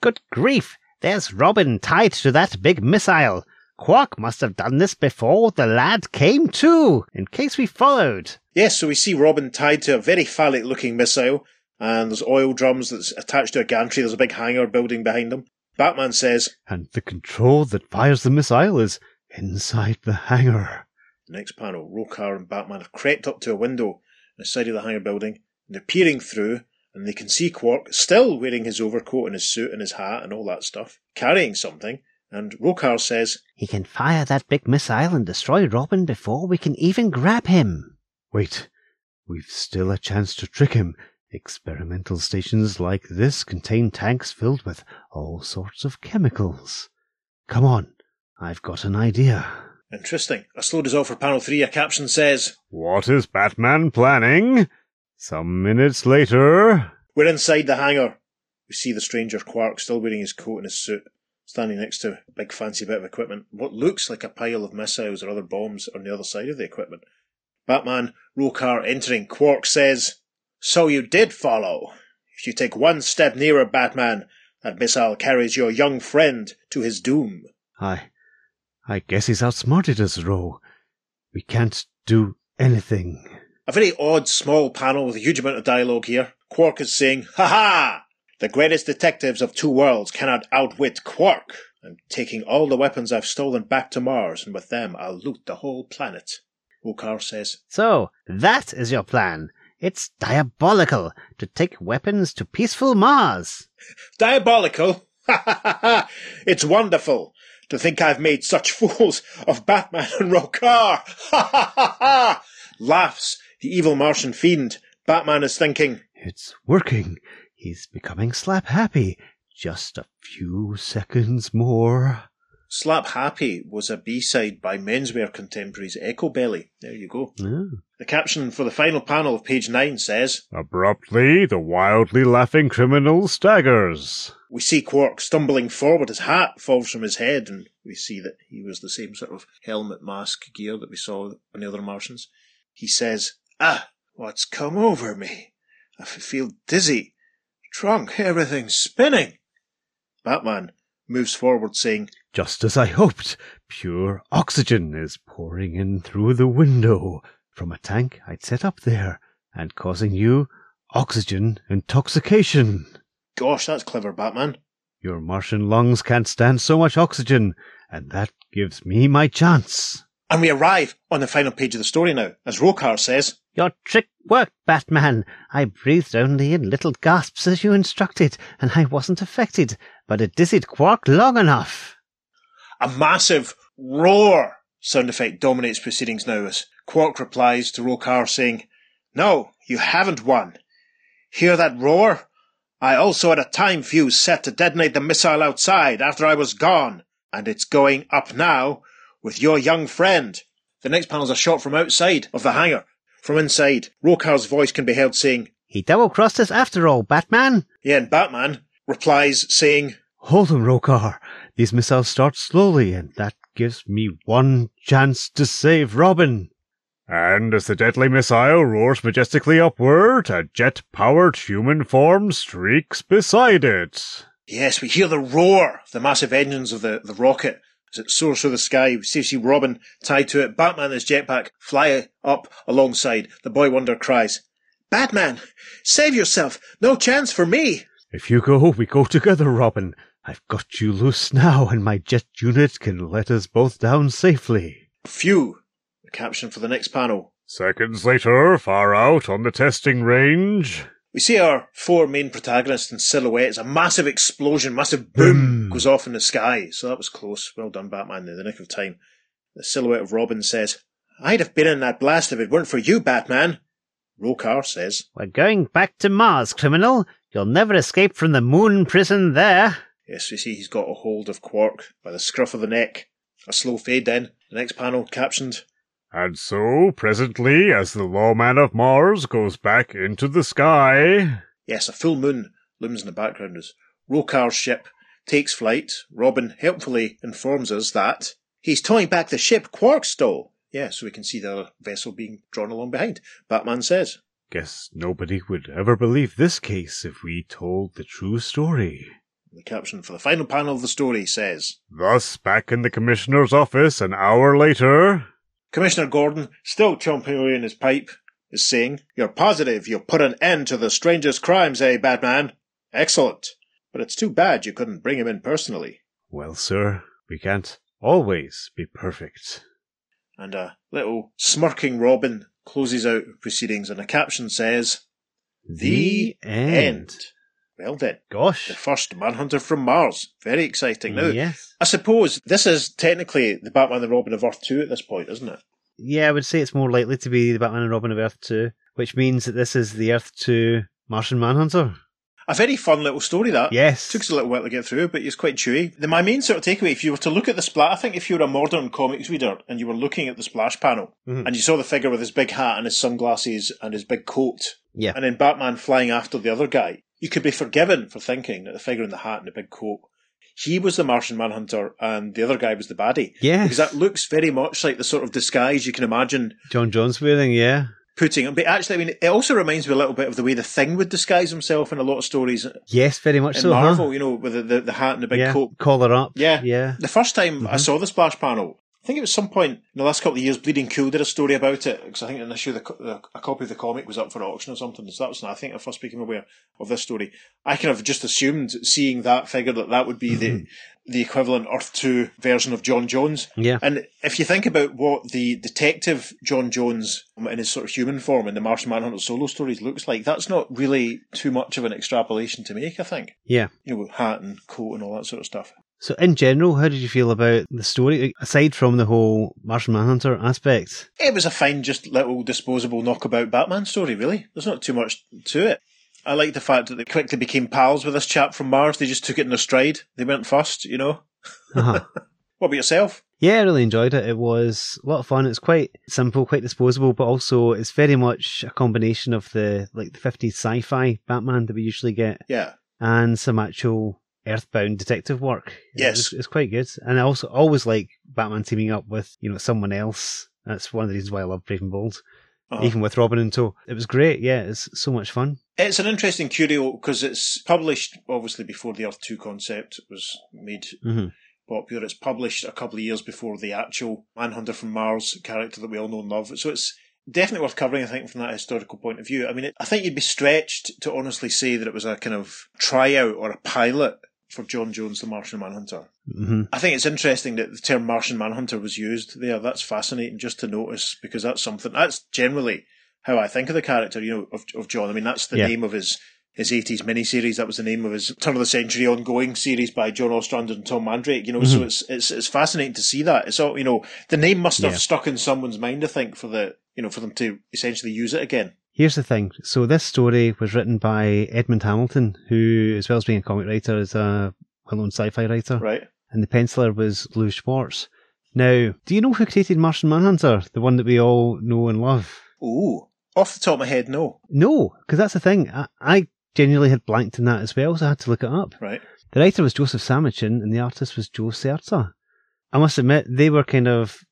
Good grief, there's Robin tied to that big missile. Quork must have done this before the lad came to, in case we followed. Yes, so we see Robin tied to a very phallic looking missile, and there's oil drums that's attached to a gantry. There's a big hangar building behind them. Batman says, And the control that fires the missile is inside the hangar. Next panel, Roh Kar and Batman have crept up to a window on the side of the hangar building, and they're peering through, and they can see Quork still wearing his overcoat and his suit and his hat and all that stuff, carrying something, and Roh Kar says, He can fire that big missile and destroy Robin before we can even grab him. Wait, we've still a chance to trick him. Experimental stations like this contain tanks filled with all sorts of chemicals. Come on, I've got an idea. Interesting. A slow dissolve for panel three, a caption says, What is Batman planning? Some minutes later. We're inside the hangar. We see the stranger Quork still wearing his coat and his suit, standing next to a big fancy bit of equipment. What looks like a pile of missiles or other bombs on the other side of the equipment. Batman, Roh Kar entering. Quork says, So you did follow. If you take one step nearer, Batman, that missile carries your young friend to his doom. I. I guess he's outsmarted us, Ro. We can't do anything. A very odd small panel with a huge amount of dialogue here. Quork is saying, Ha ha! The greatest detectives of two worlds cannot outwit Quork. I'm taking all the weapons I've stolen back to Mars, and with them I'll loot the whole planet. Roh Kar says, So, that is your plan. It's diabolical to take weapons to peaceful Mars. Diabolical? Ha ha ha ha! It's wonderful to think I've made such fools of Batman and Roh Kar! Ha ha ha ha! Laughs the evil Martian fiend. Batman is thinking, It's working. He's becoming slap happy. Just a few seconds more. Slap Happy was a B-side by menswear contemporaries Echobelly. There you go. The caption for the final panel of page 9 says, Abruptly, the wildly laughing criminal staggers. We see Quork stumbling forward, his hat falls from his head, and we see that he was the same sort of helmet mask gear that we saw on the other Martians. He says, Ah, what's come over me? I feel dizzy. Drunk, everything's spinning. Batman moves forward saying, Just as I hoped, pure oxygen is pouring in through the window from a tank I'd set up there and causing you oxygen intoxication. Gosh, that's clever, Batman. Your Martian lungs can't stand so much oxygen, and that gives me my chance. And we arrive on the final page of the story now, as Roh Kar says, Your trick worked, Batman. I breathed only in little gasps as you instructed, and I wasn't affected, but it dizzied Quork long enough. A massive roar sound effect dominates proceedings now as Quork replies to Roh Kar saying, No, you haven't won. Hear that roar? I also had a time fuse set to detonate the missile outside after I was gone, and it's going up now with your young friend. The next panel's a shot from outside of the hangar. From inside, Roh Kar's voice can be heard saying, He double crossed us after all, Batman. Yeah, and Batman replies saying, Hold him, Roh Kar. These missiles start slowly, and that gives me one chance to save Robin. And as the deadly missile roars majestically upward, a jet powered human form streaks beside it. Yes, we hear the roar of the massive engines of the, the rocket as it soars through the sky. We see, see Robin tied to it. Batman and his jetpack fly up alongside. The boy wonder cries, Batman, save yourself. No chance for me. If you go, we go together, Robin. I've got you loose now, and my jet unit can let us both down safely. Phew. The caption for the next panel. Seconds later, far out on the testing range. We see our four main protagonists in silhouette. It's a massive explosion, massive boom Boom. goes off in the sky. So that was close. Well done, Batman, in the nick of time. The silhouette of Robin says, I'd have been in that blast if it weren't for you, Batman. Roh Kar says, We're going back to Mars, criminal. You'll never escape from the moon prison there. Yes, we see he's got a hold of Quork by the scruff of the neck. A slow fade then. The next panel captioned, And so, presently, as the lawman of Mars goes back into the sky, Yes, a full moon looms in the background as Roh Kar's ship takes flight. Robin helpfully informs us that he's towing back the ship Quork stole. Yeah, so we can see the other vessel being drawn along behind. Batman says, Guess nobody would ever believe this case if we told the true story. The caption for the final panel of the story says, thus back in the commissioner's office an hour later. Commissioner Gordon, still chomping away in his pipe, is saying, You're positive you'll put an end to the strangest crimes, eh, Batman? Excellent. But it's too bad you couldn't bring him in personally. Well, sir, we can't always be perfect. And a little smirking Robin closes out proceedings, and a caption says, The end. Well then, Gosh. the first Manhunter from Mars. Very exciting. Now, yes. I suppose this is technically the Batman and Robin of Earth 2 at this point, isn't it? Yeah, I would say it's more likely to be the Batman and Robin of Earth 2, which means that this is the Earth 2 Martian Manhunter. A very fun little story that. Yes. Took us a little while to get through, but it's quite chewy. The, my main sort of takeaway, if you were to look at the splash, I think if you were a modern comics reader and you were looking at the splash panel Mhm. and you saw the figure with his big hat and his sunglasses and his big coat, Yeah. and then Batman flying after the other guy, you could be forgiven for thinking that the figure in the hat and the big coat, he was the Martian Manhunter and the other guy was the baddie. Yeah. Because that looks very much like the sort of disguise you can imagine J'onn J'onzz wearing, yeah. putting on. But actually, I mean, it also reminds me a little bit of the way the Thing would disguise himself in a lot of stories Yes, very much so, Marvel, huh? you know, with the, the, the hat and the big yeah. coat. Collar up. Yeah. Yeah. The first time I Mhm. saw the splash panel, I think it was some point in the last couple of years, Bleeding Cool did a story about it, because I think an issue, the, the, a copy of the comic was up for auction or something. So that was, I think, I first became aware of this story. I kind of just assumed, seeing that figure, that that would be the, mm-hmm. the equivalent Earth 2 version of J'onn J'onzz. Yeah. And if you think about what the detective John Jones um, in his sort of human form in the Martian Manhunter solo stories looks like, that's not really too much of an extrapolation to make, I think. Yeah. You know, hat and coat and all that sort of stuff. So, in general, how did you feel about the story, aside from the whole Martian Manhunter aspect? It was a fine, just little disposable knockabout Batman story, really. There's not too much to it. I like the fact that they quickly became pals with this chap from Mars. They just took it in their stride. They weren't fussed, you know. Uh-huh. What about yourself? Yeah, I really enjoyed it. It was a lot of fun. It's quite simple, quite disposable, but also it's very much a combination of the like the 50s sci-fi Batman that we usually get Yeah. and some actual earthbound detective work. Yes. It's, it's quite good. And I also always like Batman teaming up with, you know, someone else. That's one of the reasons why I love Brave and Bold. Uh-huh. Even with Robin and tow. It was great. Yeah, it's so much fun. It's an interesting curio because it's published obviously before the Earth 2 concept was made Mhm. popular. It's published a couple of years before the actual Manhunter from Mars character that we all know and love. So it's definitely worth covering, I think, from that historical point of view. I mean, it, I think you'd be stretched to honestly say that it was a kind of tryout or a pilot for J'onn J'onzz, the Martian Manhunter. hmm I think it's interesting that the term Martian Manhunter was used there. That's fascinating just to notice because that's something that's generally how I think of the character, you know, of, of J'onn. I mean, that's the Yeah. name of his his 80s miniseries. That was the name of his turn of the century ongoing series by John Ostrander and Tom Mandrake, you know, so it's, it's, it's fascinating to see that. It's all, you know, the name must have Yeah. stuck in someone's mind, I think, for the, you know, for them to essentially use it again. Here's the thing. So this story was written by Edmund Hamilton, who, as well as being a comic writer, is a well-known sci-fi writer. Right. and the penciler was Lew Schwartz. Now, do you know who created Martian Manhunter, the one that we all know and love? Ooh. Off the top of my head, no. No, because that's the thing. I, I genuinely had blanked in that as well, so I had to look it up. Right. The writer was Joseph Samachson, and the artist was Joe Certa. I must admit, they were kind of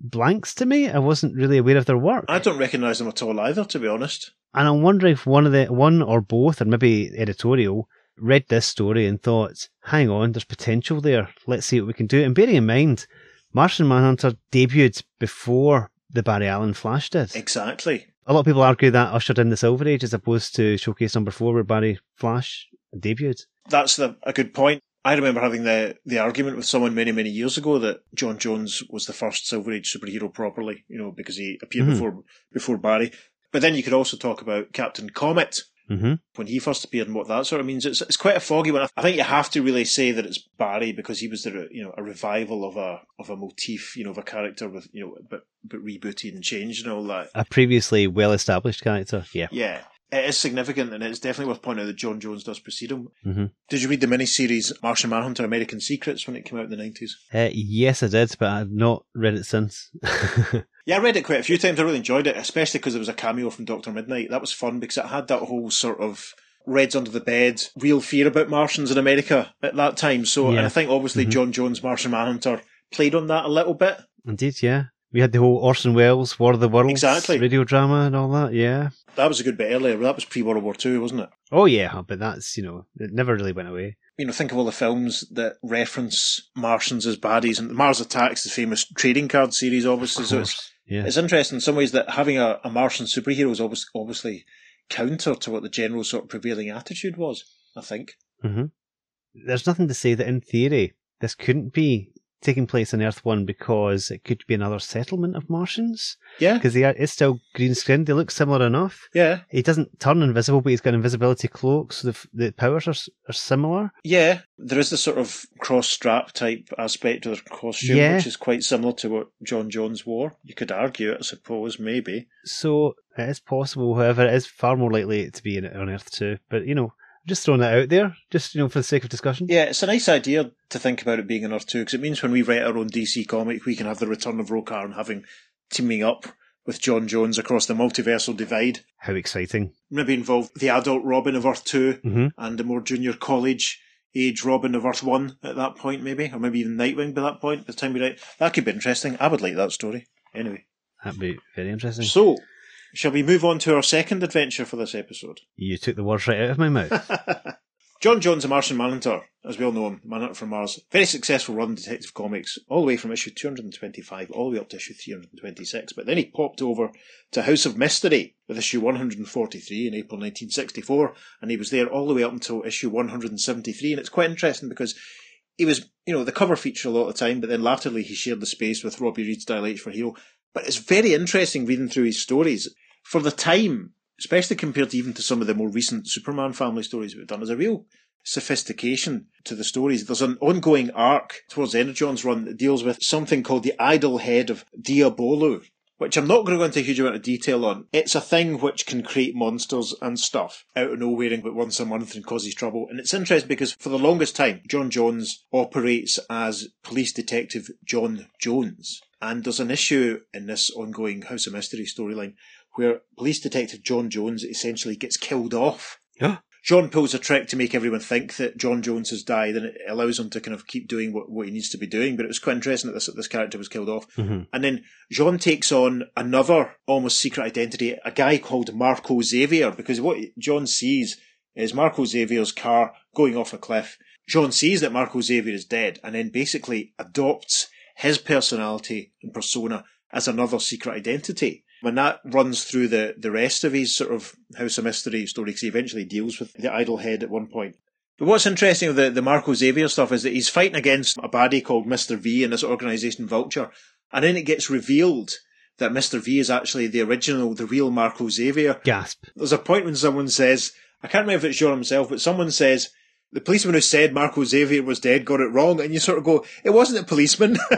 blanks to me. I wasn't really aware of their work. I don't recognise them at all either, to be honest. And I'm wondering if one of the one or both, or maybe editorial, read this story and thought, "Hang on, there's potential there. Let's see what we can do." And bearing in mind, Martian Manhunter debuted before the Barry Allen Flash did. Exactly. A lot of people argue that ushered in the Silver Age as opposed to Showcase Number Four, where Barry Flash debuted. That's the, a good point. I remember having the, the argument with someone many, many years ago that J'onn J'onzz was the first Silver Age superhero properly, you know, because he appeared Mhm. before before Barry. But then you could also talk about Captain Comet hmm when he first appeared and what that sort of means. It's it's quite a foggy one. I think you have to really say that it's Barry because he was the you know a revival of a of a motif, you know, of a character with you know but but rebooted and changed and all that. A previously well-established character. Yeah. Yeah. It is significant, and it's definitely worth pointing out that J'onn J'onzz does precede him. Mhm. Did you read the miniseries Martian Manhunter: American Secrets when it came out in the nineties? Uh, yes, I did, but I've not read it since. Yeah, I read it quite a few times. I really enjoyed it, especially because there was a cameo from Doctor Midnight. That was fun because it had that whole sort of Reds under the bed, real fear about Martians in America at that time. So, and I think obviously Mhm. J'onn J'onzz' Martian Manhunter played on that a little bit. Indeed, yeah. We had the whole Orson Welles War of the Worlds Exactly. radio drama and all that, yeah. That was a good bit earlier. That was pre World War Two, wasn't it? Oh yeah, but that's you know it never really went away. You know, think of all the films that reference Martians as baddies, and Mars Attacks, the famous trading card series, obviously. So it's. Yeah. It's interesting in some ways that having a, a Martian superhero is obviously, obviously counter to what the general sort of prevailing attitude was, I think. hmm There's nothing to say that in theory this couldn't be taking place on Earth One because it could be another settlement of Martians Yeah, because it's still green skinned. They look similar enough. yeah, He doesn't turn invisible, but he's got invisibility cloaks. So the the powers are are similar. yeah. There is the sort of cross strap type aspect to their costume, Yeah. which is quite similar to what J'onn J'onzz wore. You could argue it, I suppose, maybe. So it is possible. However, it is far more likely to be in, on Earth Two. But you know, just throwing that out there, just you know, for the sake of discussion. Yeah, it's a nice idea to think about it being in Earth 2, because it means when we write our own DC comic, we can have the return of Roh Kar and having teaming up with J'onn J'onzz across the multiversal divide. How exciting! Maybe involve the adult Robin of Earth 2 hmm and the more junior college age Robin of Earth 1 at that point, maybe, or maybe even Nightwing by that point, by the time we write. That could be interesting. I would like that story. Anyway. That'd be very interesting. So, shall we move on to our second adventure for this episode? you took the words right out of my mouth. J'onn J'onzz, a Martian Manhunter, as we all know him, Manhunter from Mars. Very successful run in Detective Comics, all the way from issue 225 all the way up to issue 326. But then he popped over to House of Mystery with issue 143 in April 1964, and he was there all the way up until issue 173. And it's quite interesting because he was, you know, the cover feature a lot of the time, but then latterly he shared the space with Robbie Reed's Dial H for Hero. But it's very interesting reading through his stories. For the time, especially compared even to some of the more recent Superman family stories we've done, there's a real sophistication to the stories. There's an ongoing arc towards J'onn's run that deals with something called the idol head of Diabolu, which I'm not going to go into a huge amount of detail on. It's a thing which can create monsters and stuff out of nowhere but once a month and causes trouble. And it's interesting because for the longest time, J'onn J'onzz operates as police detective John Jones. And there's an issue in this ongoing House of Mystery storyline where police detective John Jones essentially gets killed off. Yeah. J'onn pulls a trick to make everyone think that John Jones has died, and it allows him to kind of keep doing what, what he needs to be doing. But it was quite interesting that this this character was killed off. hmm And then J'onn takes on another almost secret identity, a guy called Marco Xavier, because what J'onn sees is Marco Xavier's car going off a cliff. J'onn sees that Marco Xavier is dead and then basically adopts his personality and persona as another secret identity. When that runs through the, the rest of his sort of House of Mystery story, because he eventually deals with the idol head at one point. But what's interesting with the, the Marco Xavier stuff is that he's fighting against a baddie called Mr. V in this organisation Vulture. And then it gets revealed that Mr. V is actually the original, the real Marco Xavier. Gasp. There's a point when someone says, I can't remember if it's J'onn himself, but someone says, the policeman who said Marco Xavier was dead got it wrong. And you sort of go, it wasn't a policeman.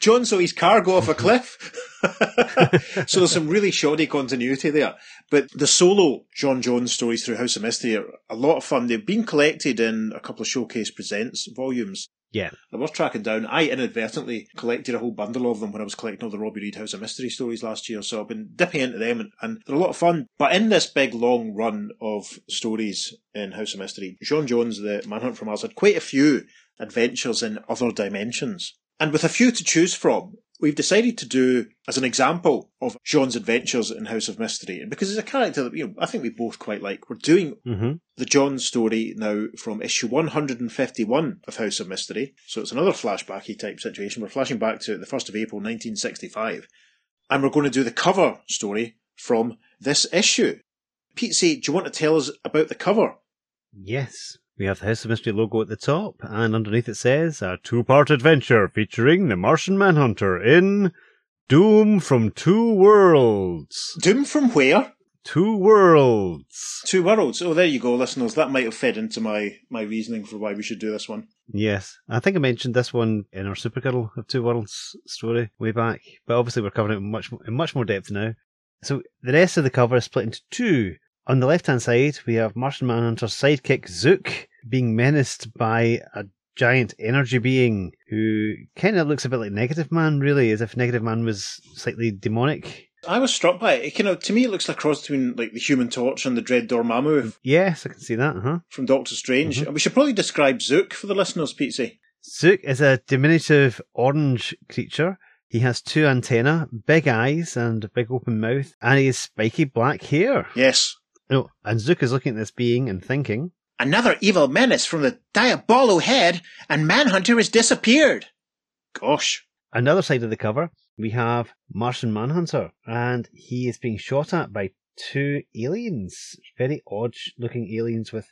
J'onn saw his car go off a cliff. so there's some really shoddy continuity there. But the solo J'onn J'onzz stories through House of Mystery are a lot of fun. They've been collected in a couple of Showcase Presents volumes. Yeah. I was tracking down. I inadvertently collected a whole bundle of them when I was collecting all the Robbie Reed House of Mystery stories last year. So I've been dipping into them, and, and they're a lot of fun. But in this big long run of stories in House of Mystery, J'onn J'onzz, the Manhunt from Mars, had quite a few adventures in other dimensions. And with a few to choose from, we've decided to do as an example of J'onn's adventures in House of Mystery. And because he's a character that you know, I think we both quite like, we're doing hmm the J'onn story now from issue 151 of House of Mystery. So it's another flashbacky type situation. We're flashing back to the 1st of April 1965. And we're going to do the cover story from this issue. Pete, say, do you want to tell us about the cover? Yes. We have the House of Mystery logo at the top, and underneath it says a two part adventure featuring the Martian Manhunter in Doom from Two Worlds. Doom from where? Two Worlds. Two Worlds. Oh, there you go, listeners. That might have fed into my, my reasoning for why we should do this one. Yes. I think I mentioned this one in our Supergirl of Two Worlds story way back, but obviously we're covering it in much, in much more depth now. So the rest of the cover is split into two. On the left hand side, we have Martian Manhunter's sidekick Zook being menaced by a giant energy being who kind of looks a bit like Negative Man, really, as if Negative Man was slightly demonic. I was struck by it. it kind of, to me, it looks like a cross between like the Human Torch and the Dread Dormammu Yes, I can see that, huh? from Doctor Strange. Mhm. And we should probably describe Zook for the listeners, Pete. Zook is a diminutive orange creature. He has two antennae, big eyes, and a big open mouth, and he has spiky black hair. Yes. No, and Zook is looking at this being and thinking, Another evil menace from the Diabolu head, and Manhunter has disappeared. Gosh. Another side of the cover we have Martian Manhunter, and he is being shot at by two aliens. Very odd looking aliens with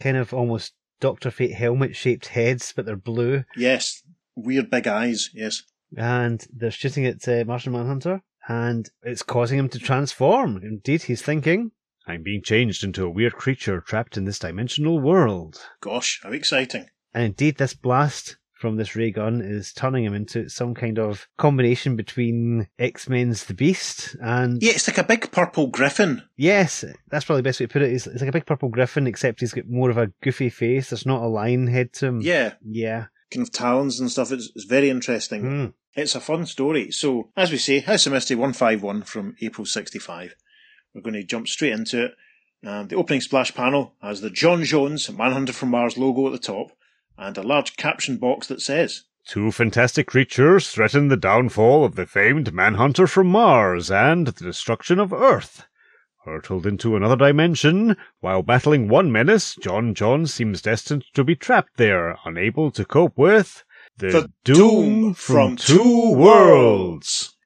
kind of almost Doctor Fate helmet shaped heads, but they're blue. Yes, weird big eyes. Yes, And they're shooting at uh, Martian Manhunter, and it's causing him to transform. Indeed, he's thinking, I'm being changed into a weird creature trapped in this dimensional world. gosh, how exciting! and indeed, this blast from this ray gun is turning him into some kind of combination between X Men's The Beast and Yeah, it's like a big purple griffin. Yes, that's probably the best way to put it. It's, it's like a big purple griffin, except he's got more of a goofy face. There's not a lion head to him. Yeah, Yeah. kind of talons and stuff. It's, it's very interesting. Hmm. It's a fun story. So, as we say, House of Mystery 151 from April 65. We're going to jump straight into it. Um, the opening splash panel has the J'onn J'onzz Manhunter from Mars logo at the top and a large caption box that says, Two fantastic creatures threaten the downfall of the famed Manhunter from Mars and the destruction of Earth. Hurtled into another dimension, while battling one menace, J'onn J'onzz seems destined to be trapped there, unable to cope with the, The doom from two worlds.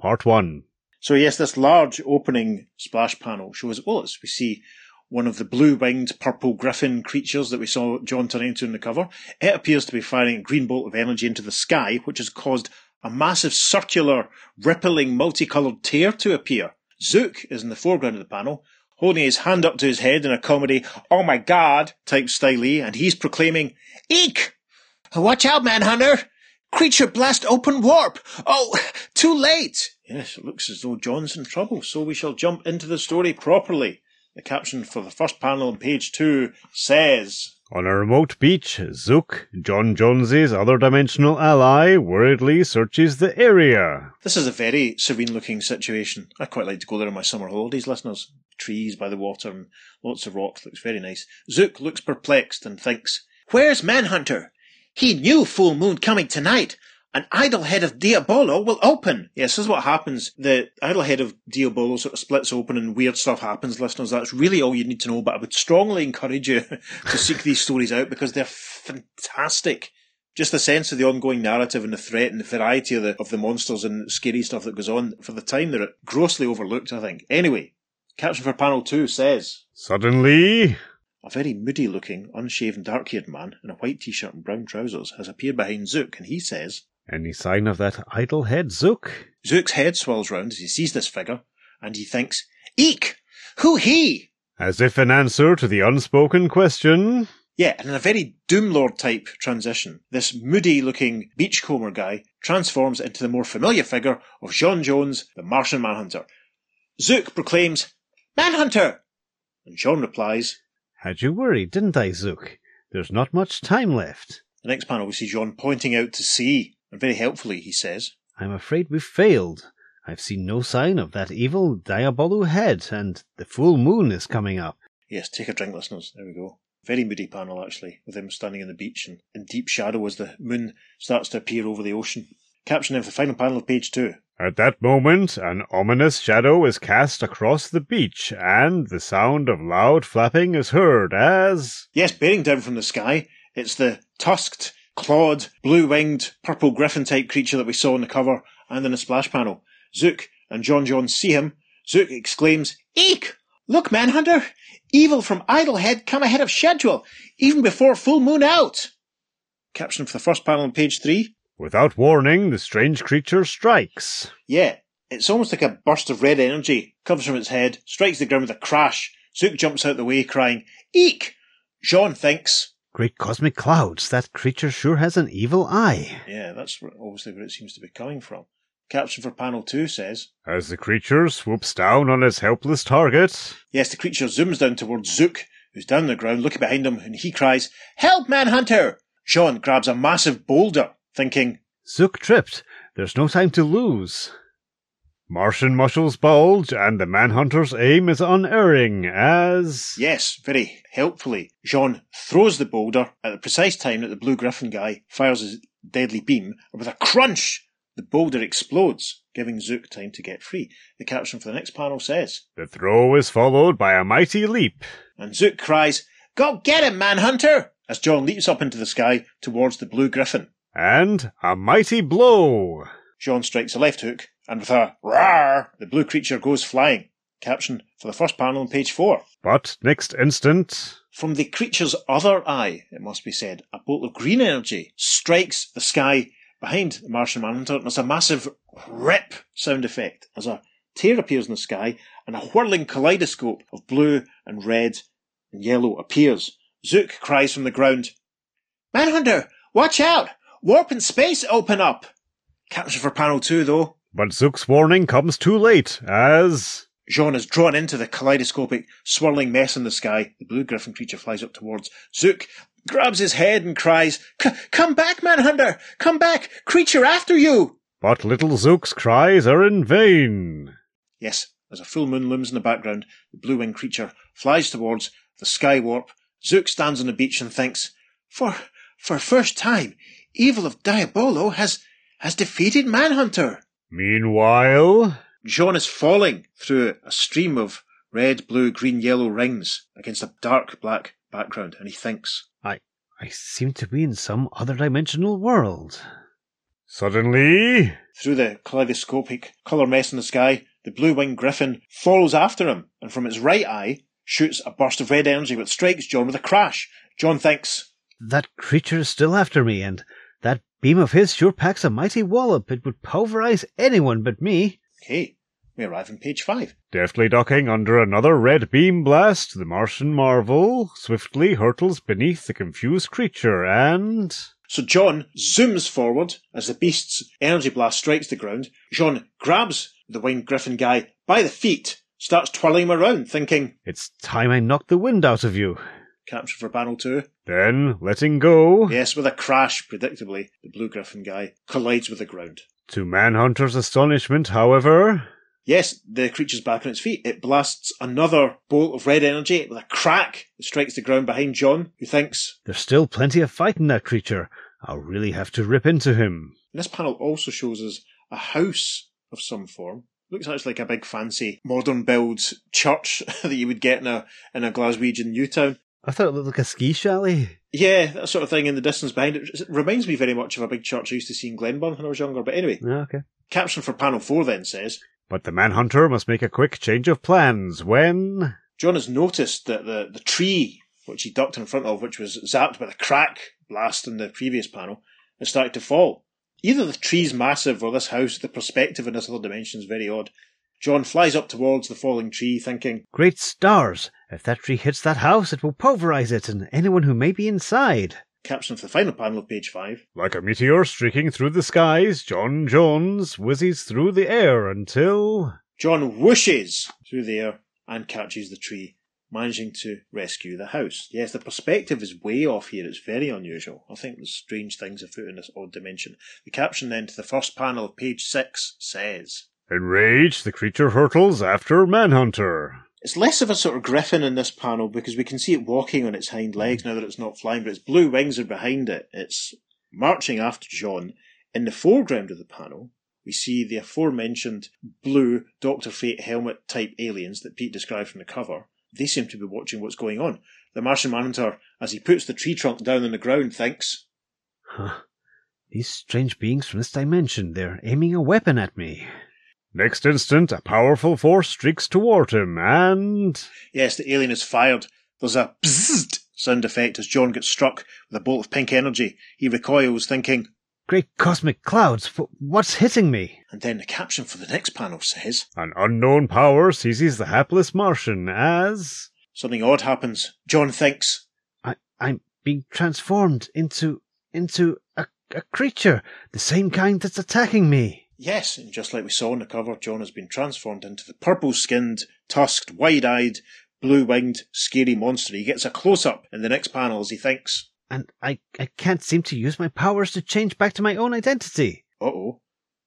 Part 1. So yes, this large opening splash panel shows, well, as we see one of the blue-winged purple griffin creatures that we saw J'onn turn into in the cover. It appears to be firing a green bolt of energy into the sky, which has caused a massive circular, rippling, multicoloured tear to appear. Zook is in the foreground of the panel, holding his hand up to his head in a comedy, oh my god type style, and he's proclaiming, Eek! Watch out, Manhunter! Creature blast open warp! Oh, too late! Yes, it looks as though J'onn's in trouble, so we shall jump into the story properly. The caption for the first panel on page two says, On a remote beach, Zook, J'onn J'onzz's other dimensional ally, worriedly searches the area. This is a very serene looking situation. I quite like to go there on my summer holidays, listeners. Trees by the water and lots of rocks. Looks very nice. Zook looks perplexed and thinks, Where's Manhunter? He knew full moon coming tonight. An idol head of Diabolu will open. Yes, this is what happens. The idol head of Diabolu sort of splits open and weird stuff happens, listeners. That's really all you need to know, but I would strongly encourage you to seek these stories out because they're fantastic just the sense of the ongoing narrative and the threat and the variety of the of the monsters and scary stuff that goes on for the time they're grossly overlooked, I think. Anyway, caption for panel two says Suddenly, a very moody looking, unshaven, dark haired man in a white t shirt and brown trousers has appeared behind Zook and he says any sign of that idol head, Zook? Zook's head swirls round as he sees this figure, and he thinks, Eek! Who he? As if in answer to the unspoken question, Yeah, and in a very Doomlord type transition, this moody looking beachcomber guy transforms into the more familiar figure of J'onn J'onzz, the Martian Manhunter. Zook proclaims, Manhunter! And J'onn replies, Had you worried, didn't I, Zook? There's not much time left. the next panel we see J'onn pointing out to sea, and very helpfully he says, I'm afraid we've failed. I've seen no sign of that evil Diabolu head, and the full moon is coming up. Yes, take a drink, listeners. There we go. Very moody panel, actually, with him standing on the beach and in deep shadow as the moon starts to appear over the ocean. Caption of the final panel of page two. At that moment, an ominous shadow is cast across the beach, and the sound of loud flapping is heard as. Yes, bearing down from the sky, it's the tusked, clawed, blue winged, purple griffin type creature that we saw on the cover and in the splash panel. Zook and J'onn J'onzz see him. Zook exclaims, Eek! Look, Manhunter! Evil from Idlehead come ahead of schedule, even before full moon out! Caption for the first panel on page three. Without warning, the strange creature strikes. Yeah, it's almost like a burst of red energy comes from its head, strikes the ground with a crash. Zook jumps out the way, crying, Eek! J'onn thinks, Great cosmic clouds, that creature sure has an evil eye. Yeah, that's obviously where it seems to be coming from. Caption for panel two says, As the creature swoops down on its helpless target, Yes, the creature zooms down towards Zook, who's down on the ground looking behind him, and he cries, Help, Manhunter! J'onn grabs a massive boulder, thinking, Zook tripped. There's no time to lose. Martian muscles bulge, and the manhunter's aim is unerring as. Yes, very helpfully. J'onn throws the boulder at the precise time that the Blue Griffin guy fires his deadly beam, and with a crunch, the boulder explodes, giving Zook time to get free. The caption for the next panel says, The throw is followed by a mighty leap. And Zook cries, Go get him, Manhunter! As J'onn leaps up into the sky towards the Blue Griffin. And a mighty blow. J'onn strikes a left hook, and with a roar, the blue creature goes flying. Caption for the first panel on page four. But next instant, From the creature's other eye, it must be said, a bolt of green energy strikes the sky behind the Martian Manhunter, and there's a massive rip sound effect as a tear appears in the sky, and a whirling kaleidoscope of blue and red and yellow appears. Zook cries from the ground, Manhunter, watch out! Warp and space open up! Caption for panel two, though. But Zook's warning comes too late as J'onn is drawn into the kaleidoscopic, swirling mess in the sky. The blue griffin creature flies up towards Zook, grabs his head and cries, Come back, Manhunter! Come back! Creature after you! but little Zook's cries are in vain. Yes, as a full moon looms in the background, the blue winged creature flies towards the sky warp. Zook stands on the beach and thinks, For, for first time, evil of Diabolu has, has defeated Manhunter. Meanwhile, J'onn is falling through a stream of red, blue, green, yellow rings against a dark black background, and he thinks, I I seem to be in some other dimensional world. suddenly, through the kaleidoscopic colour mess in the sky, the blue winged griffin follows after him, and from its right eye shoots a burst of red energy which strikes J'onn with a crash. J'onn thinks, That creature is still after me, and that beam of his sure packs a mighty wallop. It would pulverize anyone but me. okay, we arrive on page five. deftly ducking under another red beam blast, the Martian Marvel swiftly hurtles beneath the confused creature and. So J'onn zooms forward as the beast's energy blast strikes the ground. J'onn grabs the winged griffin guy by the feet, starts twirling him around, thinking, It's time I knocked the wind out of you. capture for panel two. Then, letting go, Yes, with a crash, predictably, the blue griffin guy collides with the ground. to Manhunter's astonishment, however, Yes, the creature's back on its feet. It blasts another bolt of red energy with a crack that strikes the ground behind J'onn, who thinks. There's still plenty of fight in that creature. I'll really have to rip into him. And this panel also shows us a house of some form. Looks actually like a big fancy modern build church that you would get in a in a Glaswegian new town. I thought it looked like a ski chalet. Yeah, that sort of thing in the distance behind it. It reminds me very much of a big church I used to see in Glenburn when I was younger. But anyway, Ah, okay. caption for panel four then says but the Manhunter must make a quick change of plans when. J'onn has noticed that the, the tree which he ducked in front of, which was zapped by the crack blast in the previous panel, has started to fall. Either the tree's massive or this house, the perspective in this other dimension is very odd. J'onn flies up towards the falling tree, thinking, Great stars! If that tree hits that house, it will pulverize it and anyone who may be inside. caption for the final panel of page five. Like a meteor streaking through the skies, J'onn J'onzz whizzes through the air until. J'onn whooshes through the air and catches the tree, managing to rescue the house. Yes, the perspective is way off here. It's very unusual. I think there's strange things afoot in this odd dimension. The caption then to the first panel of page six says, Enraged, the creature hurtles after Manhunter. It's less of a sort of griffin in this panel because we can see it walking on its hind legs now that it's not flying, but its blue wings are behind it. It's marching after J'onn. In the foreground of the panel, we see the aforementioned blue Doctor Fate helmet type aliens that Pete described from the cover. They seem to be watching what's going on. The Martian Manhunter, as he puts the tree trunk down on the ground, thinks, Huh. These strange beings from this dimension, they're aiming a weapon at me. Next instant, a powerful force streaks toward him, and. Yes, the alien is fired. There's a bzzzt sound effect as J'onn gets struck with a bolt of pink energy. He recoils, thinking, Great cosmic clouds, what's hitting me? and then the caption for the next panel says, An unknown power seizes the hapless Martian as. Something odd happens. J'onn thinks, I, I'm being transformed into, into a, a creature, the same kind that's attacking me. Yes, and just like we saw on the cover, J'onn has been transformed into the purple skinned, tusked, wide eyed, blue winged, scary monster. He gets a close up in the next panel as he thinks, And I, I can't seem to use my powers to change back to my own identity. uh oh.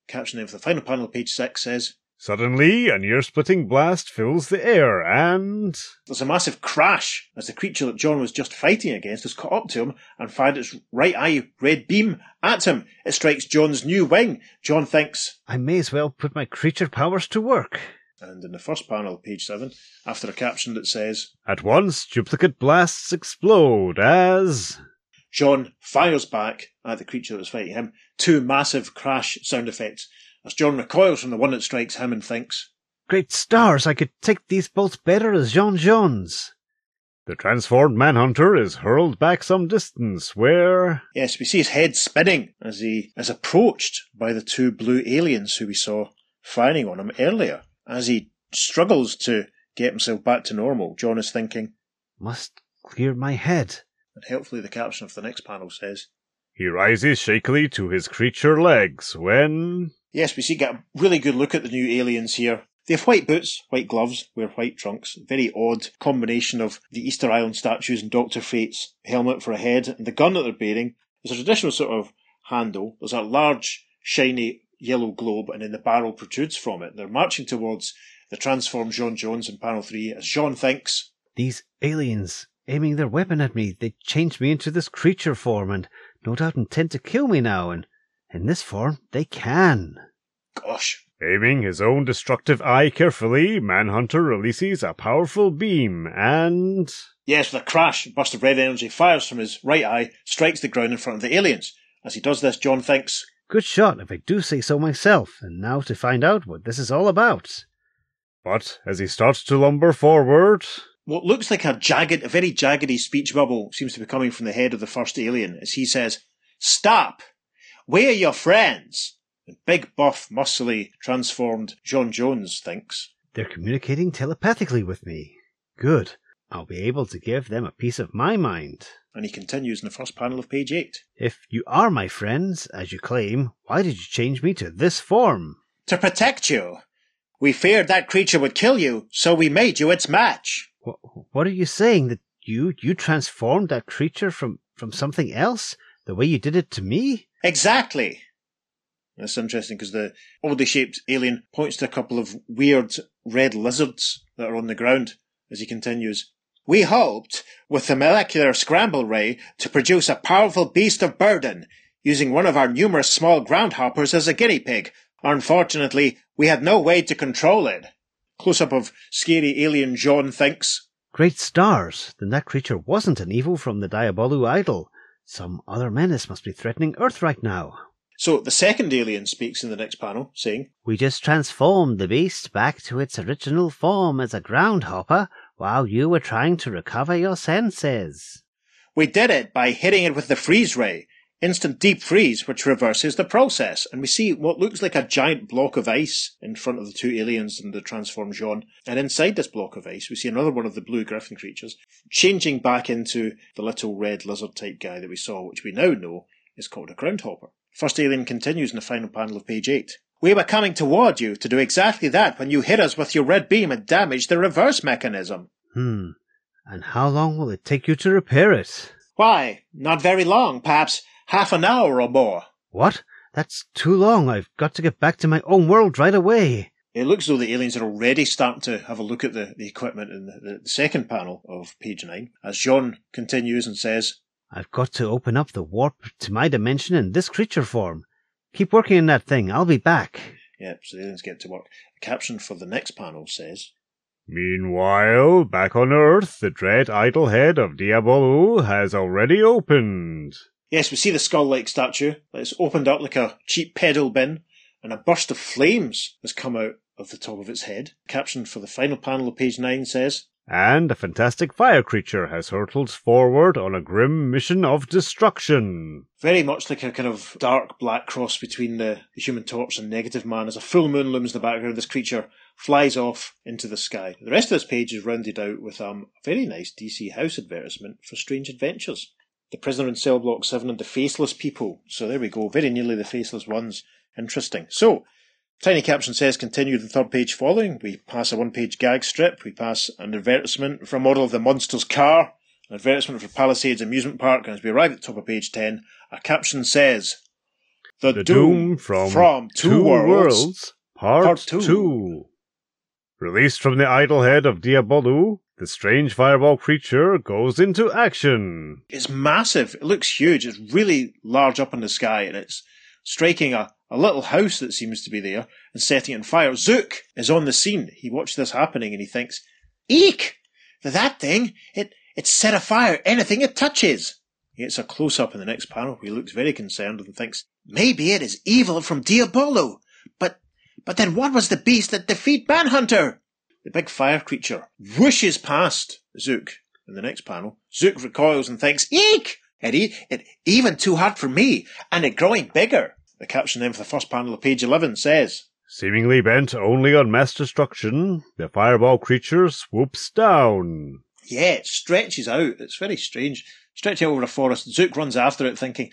Caption then for the final panel, page six says, Suddenly, a near splitting blast fills the air, and. There's a massive crash as the creature that J'onn was just fighting against has caught up to him and fired its right eye red beam at him. It strikes J'onn's new wing. J'onn thinks, I may as well put my creature powers to work. and in the first panel, page seven, after a caption that says, At once, duplicate blasts explode as. J'onn fires back at the creature that was fighting him. Two massive crash sound effects as J'onn recoils from the one that strikes him and thinks, Great stars, I could take these bolts better as J'onn J'onzz. The transformed manhunter is hurled back some distance where. Yes, we see his head spinning as he is approached by the two blue aliens who we saw firing on him earlier. As he struggles to get himself back to normal, J'onn is thinking, Must clear my head. and helpfully the caption of the next panel says, He rises shakily to his creature legs when. Yes, we see get a really good look at the new aliens here. They have white boots, white gloves, wear white trunks. Very odd combination of the Easter Island statues and Doctor Fate's helmet for a head, and the gun that they're bearing is a traditional sort of handle. There's a large, shiny yellow globe, and then the barrel protrudes from it. They're marching towards the transformed J'onn J'onzz in panel three as J'onn thinks, These aliens aiming their weapon at me, they changed me into this creature form and no doubt intend to kill me now, and in this form they can. Gosh, Aiming his own destructive eye carefully, Manhunter releases a powerful beam and. Yes, with a crash, a burst of red energy fires from his right eye, strikes the ground in front of the aliens. As he does this, J'onn thinks, Good shot, if I do say so myself, and now to find out what this is all about. But as he starts to lumber forward, What looks like a jagged, a very jaggedy speech bubble seems to be coming from the head of the first alien as he says, Stop! Where are your friends? And big, buff, muscly, transformed J'onn J'onzz thinks, They're communicating telepathically with me. Good. I'll be able to give them a piece of my mind. and he continues in the first panel of page 8. If you are my friends, as you claim, why did you change me to this form? To protect you! We feared that creature would kill you, so we made you its match. What, what are you saying? That you you transformed that creature from from something else? The way you did it to me? Exactly. That's interesting because the oddly shaped alien points to a couple of weird red lizards that are on the ground as he continues. We hoped, with the molecular scramble ray, to produce a powerful beast of burden, using one of our numerous small groundhoppers as a guinea pig. Unfortunately, we had no way to control it. Close up of scary alien J'onn thinks. Great stars! Then that creature wasn't an evil from the Diabolu idol. Some other menace must be threatening Earth right now. So the second alien speaks in the next panel, saying, We just transformed the beast back to its original form as a groundhopper while you were trying to recover your senses. We did it by hitting it with the freeze ray, instant deep freeze, which reverses the process. And we see what looks like a giant block of ice in front of the two aliens and the transformed J'onn. And inside this block of ice, we see another one of the blue griffin creatures changing back into the little red lizard type guy that we saw, which we now know is called a groundhopper. First alien continues in the final panel of page 8. We were coming toward you to do exactly that when you hit us with your red beam and damaged the reverse mechanism. Hmm. And how long will it take you to repair it? Why, not very long, perhaps half an hour or more. What? That's too long. I've got to get back to my own world right away. It looks as though the aliens are already starting to have a look at the, the equipment in the, the second panel of page 9, as J'onn continues and says, I've got to open up the warp to my dimension in this creature form. Keep working on that thing. I'll be back. Yep, so the aliens get to work. The caption for the next panel says, Meanwhile, back on Earth, the dread idol head of Diabolu has already opened. Yes, we see the skull like statue that's opened up like a cheap pedal bin, and a burst of flames has come out of the top of its head. Caption for the final panel of page 9 says, And a fantastic fire creature has hurtled forward on a grim mission of destruction. Very much like a kind of dark black cross between the, the Human Torch and Negative Man. As a full moon looms in the background, this creature flies off into the sky. The rest of this page is rounded out with um, a very nice DC House advertisement for Strange Adventures. The Prisoner in Cell Block 7 and the Faceless People. So there we go, very nearly the Faceless ones. Interesting. So, Tiny caption says continue the third page following. We pass a one page gag strip. We pass an advertisement for a model of the monster's car, an advertisement for Palisades Amusement Park, and as we arrive at the top of page 10, a caption says The, The Doom from, Two, Worlds, Part, Part Two. 2. Released from the idol head of Diabolu, the strange fireball creature goes into action. It's massive. It looks huge. It's really large up in the sky, and it's striking a, a little house that seems to be there and setting it on fire. Zook is on the scene. He watches this happening and he thinks, Eek! That thing, it, it set afire anything it touches. He gets a close up in the next panel he looks very concerned and thinks, Maybe it is evil from Diabolu, but then what was the beast that defeat Manhunter? The big fire creature whooshes past Zook. In the next panel, Zook recoils and thinks, Eek! Eddie, it even too hard for me, and it growing bigger. The caption then for the first panel of page 11 says, Seemingly bent only on mass destruction, the fireball creature swoops down. Yeah, it stretches out. It's very strange. Stretching over a forest, Zook runs after it thinking,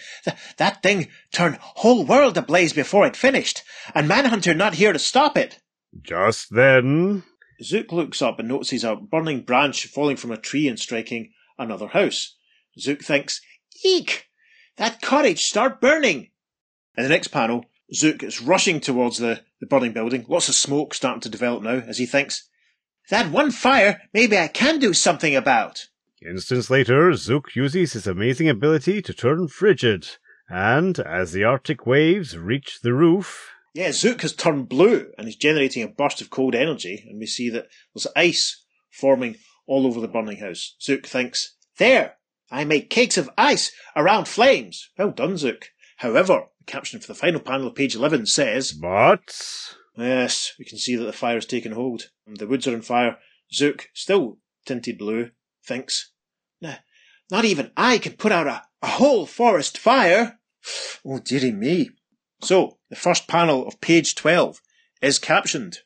that thing turned whole world ablaze before it finished, and Manhunter not here to stop it. Just then... Zook looks up and notices a burning branch falling from a tree and striking another house. Zook thinks, Eek! That cottage start burning! In the next panel, Zook is rushing towards the, the burning building. Lots of smoke starting to develop now as he thinks, That one fire, maybe I can do something about. Instance later, Zook uses his amazing ability to turn frigid, and as the Arctic waves reach the roof. Yeah, Zook has turned blue and is generating a burst of cold energy, and we see that there's ice forming all over the burning house. Zook thinks, There! I make cakes of ice around flames. Well done, Zook. However, the caption for the final panel of page 11 says, But. Yes, we can see that the fire has taken hold. And the woods are on fire. Zook, still tinted blue, thinks, Not even I can put out a, a whole forest fire. Oh, dearie me. So, the first panel of page 12 is captioned.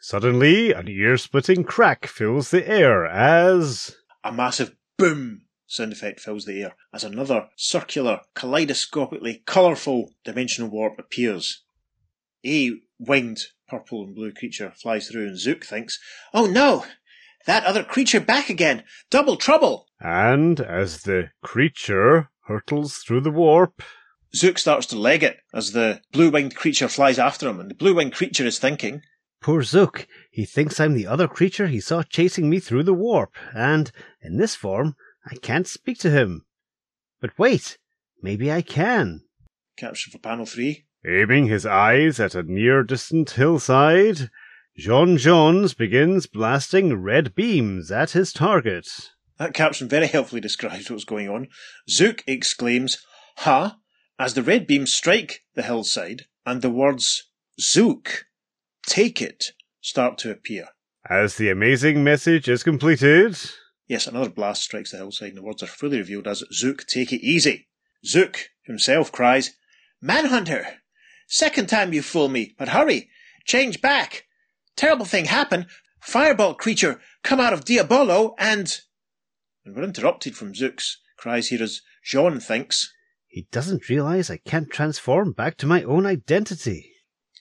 Suddenly, an ear splitting crack fills the air as. A massive boom sound effect fills the air as another circular, kaleidoscopically colourful dimensional warp appears. A winged purple and blue creature flies through, and Zook thinks, Oh no! That other creature back again! Double trouble! And as the creature hurtles through the warp, Zook starts to leg it as the blue winged creature flies after him, and the blue winged creature is thinking, Poor Zook, he thinks I'm the other creature he saw chasing me through the warp, and, in this form, I can't speak to him. But wait, maybe I can. Caption for panel three. Aiming his eyes at a near distant hillside, J'onn J'onzz begins blasting red beams at his target. That caption very helpfully describes what's going on. Zook exclaims, Ha! as the red beams strike the hillside, and the words Zook, take it, start to appear. As the amazing message is completed, Yes, another blast strikes the hillside, and the words are fully revealed as Zook, take it easy. Zook himself cries, Manhunter! Second time you fool me, but hurry! Change back! Terrible thing happen! Fireball creature come out of Diabolu and. And we're interrupted from Zook's cries here as J'onn thinks. He doesn't realize I can't transform back to my own identity.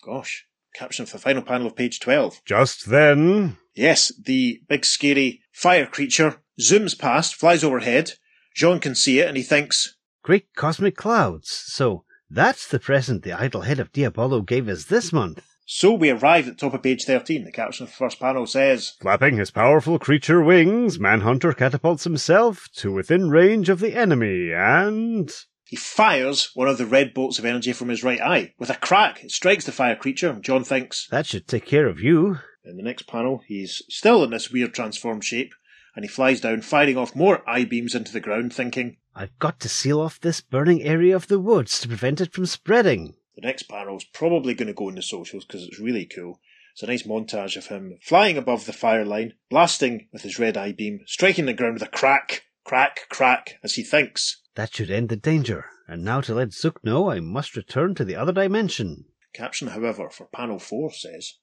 Gosh. Caption for the final panel of page 12. Just then. Yes, the big scary fire creature zooms past, flies overhead. J'onn can see it and he thinks, Great cosmic clouds. So that's the present the idol head of Diabolu gave us this month. So we arrive at the top of page 13. The caption of the first panel says, Flapping his powerful creature wings, Manhunter catapults himself to within range of the enemy and. He fires one of the red bolts of energy from his right eye. With a crack, it strikes the fire creature, and J'onn thinks. That should take care of you. In the next panel, he's still in this weird transformed shape, and he flies down, firing off more eye beams into the ground, thinking. I've got to seal off this burning area of the woods to prevent it from spreading. The next panel is probably going to go in the socials because it's really cool. It's a nice montage of him flying above the fire line, blasting with his red eye beam, striking the ground with a crack, crack, crack, as he thinks. That should end the danger. And now to let Zook know I must return to the other dimension. Caption, however, for panel 4 says,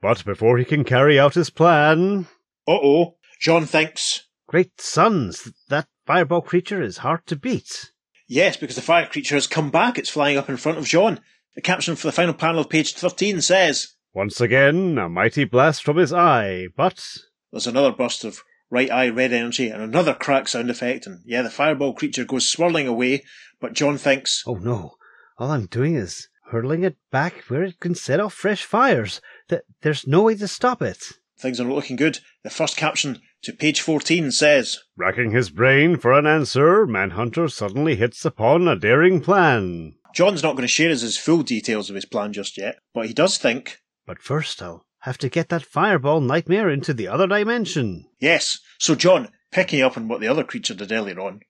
But before he can carry out his plan. Uh oh, J'onn thinks. Great suns, that fireball creature is hard to beat. Yes, because the fire creature has come back. It's flying up in front of J'onn. The caption for the final panel of page 13 says, Once again, a mighty blast from his eye, but. There's another burst of right eye red energy and another crack sound effect, and yeah, the fireball creature goes swirling away, but J'onn thinks, Oh no, all I'm doing is hurling it back where it can set off fresh fires. Th- there's no way to stop it. Things are not looking good. The first caption to page 14 says, Racking his brain for an answer, Manhunter suddenly hits upon a daring plan. J'onn's not going to share us his full details of his plan just yet, but he does think, But first I'll have to get that fireball nightmare into the other dimension. Yes, so J'onn, picking up on what the other creature did earlier on,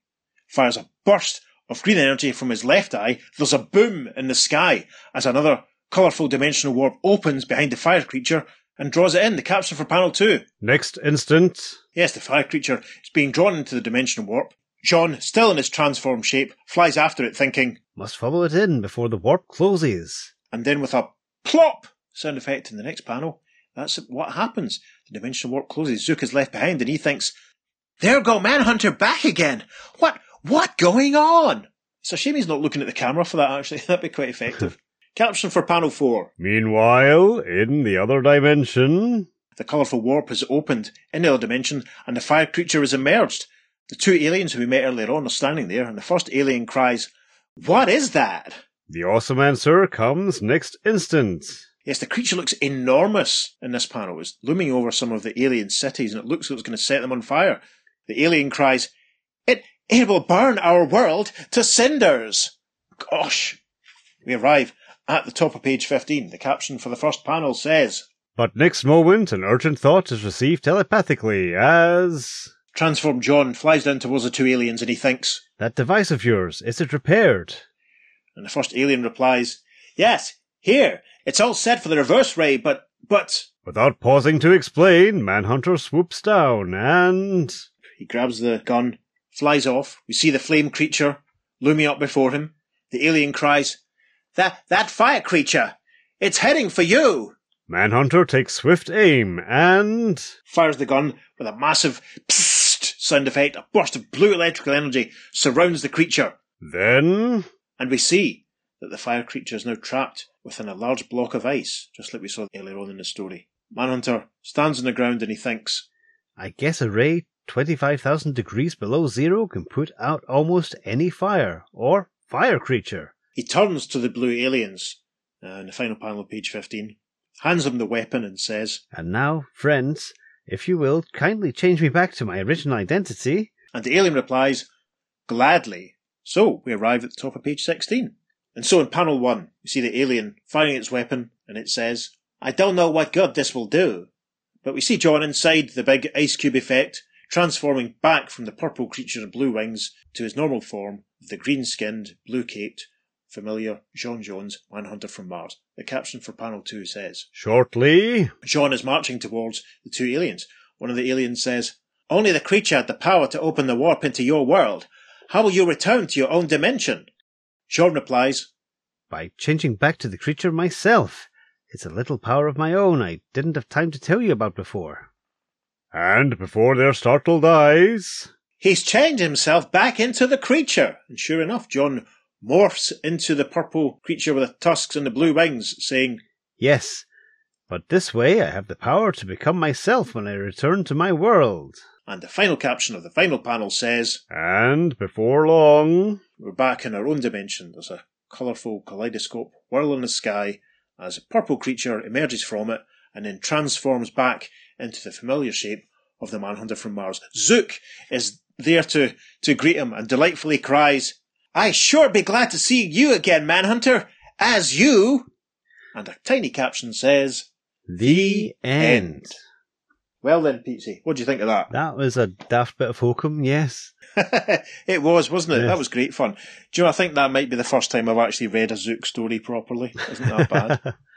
fires a burst of green energy from his left eye. There's a boom in the sky as another colourful dimensional warp opens behind the fire creature and draws it in. The caption for panel two. Next instant, Yes, the fire creature is being drawn into the dimensional warp. J'onn, still in his transformed shape, flies after it thinking, Must follow it in before the warp closes. and then with a plop sound effect in the next panel, that's what happens. The dimensional warp closes, Zook is left behind, and he thinks, There go Manhunter back again! What, what going on? It's a shame he's not looking at the camera for that, actually. That'd be quite effective. Caption for panel four. meanwhile, in the other dimension, The colourful warp has opened in the other dimension, and the fire creature has emerged. The two aliens who we met earlier on are standing there, and the first alien cries, What is that? the awesome answer comes next instant. Yes, the creature looks enormous in this panel. It's looming over some of the alien cities, and it looks like it's going to set them on fire. The alien cries, It, it will burn our world to cinders! Gosh! We arrive at the top of page 15. The caption for the first panel says, But next moment, an urgent thought is received telepathically as. Transformed J'onn flies down towards the two aliens and he thinks, That device of yours, is it repaired? and the first alien replies, Yes, here, it's all set for the reverse ray, but, but, Without pausing to explain, Manhunter swoops down and. He grabs the gun, flies off. We see the flame creature looming up before him. The alien cries, That, that fire creature! It's heading for you! Manhunter takes swift aim and. Fires the gun with a massive psst sound effect. A burst of blue electrical energy surrounds the creature. Then. And we see that the fire creature is now trapped within a large block of ice, just like we saw earlier on in the story. Manhunter stands on the ground and he thinks, I guess a ray 25,000 degrees below zero can put out almost any fire, or fire creature. He turns to the blue aliens, uh, in the final panel of page 15, hands them the weapon and says, And now, friends, if you will, kindly change me back to my original identity. and the alien replies, gladly. So we arrive at the top of page 16. And so in panel 1, we see the alien firing its weapon and it says, I don't know what good this will do. But we see J'onn inside the big ice cube effect, transforming back from the purple creature of blue wings to his normal form of the green skinned, blue caped, familiar J'onn J'onzz, Manhunter from Mars. The caption for panel 2 says, Shortly. J'onn is marching towards the two aliens. One of the aliens says, Only the creature had the power to open the warp into your world. How will you return to your own dimension? J'onn replies, By changing back to the creature myself. It's a little power of my own I didn't have time to tell you about before. And before their startled eyes. He's changed himself back into the creature. And sure enough, J'onn morphs into the purple creature with the tusks and the blue wings, saying, Yes, but this way I have the power to become myself when I return to my world. and the final caption of the final panel says, And before long. We're back in our own dimension. There's a colourful kaleidoscope whirl in the sky as a purple creature emerges from it and then transforms back into the familiar shape of the Manhunter from Mars. Zook is there to, to greet him and delightfully cries, I sure be glad to see you again, Manhunter, as you. And a tiny caption says, The end. Well then, Petesy, what do you think of that? That was a daft bit of hokum, yes. it was, wasn't it? Yes. That was great fun. Do you know, I think that might be the first time I've actually read a Zook story properly. Isn't that bad?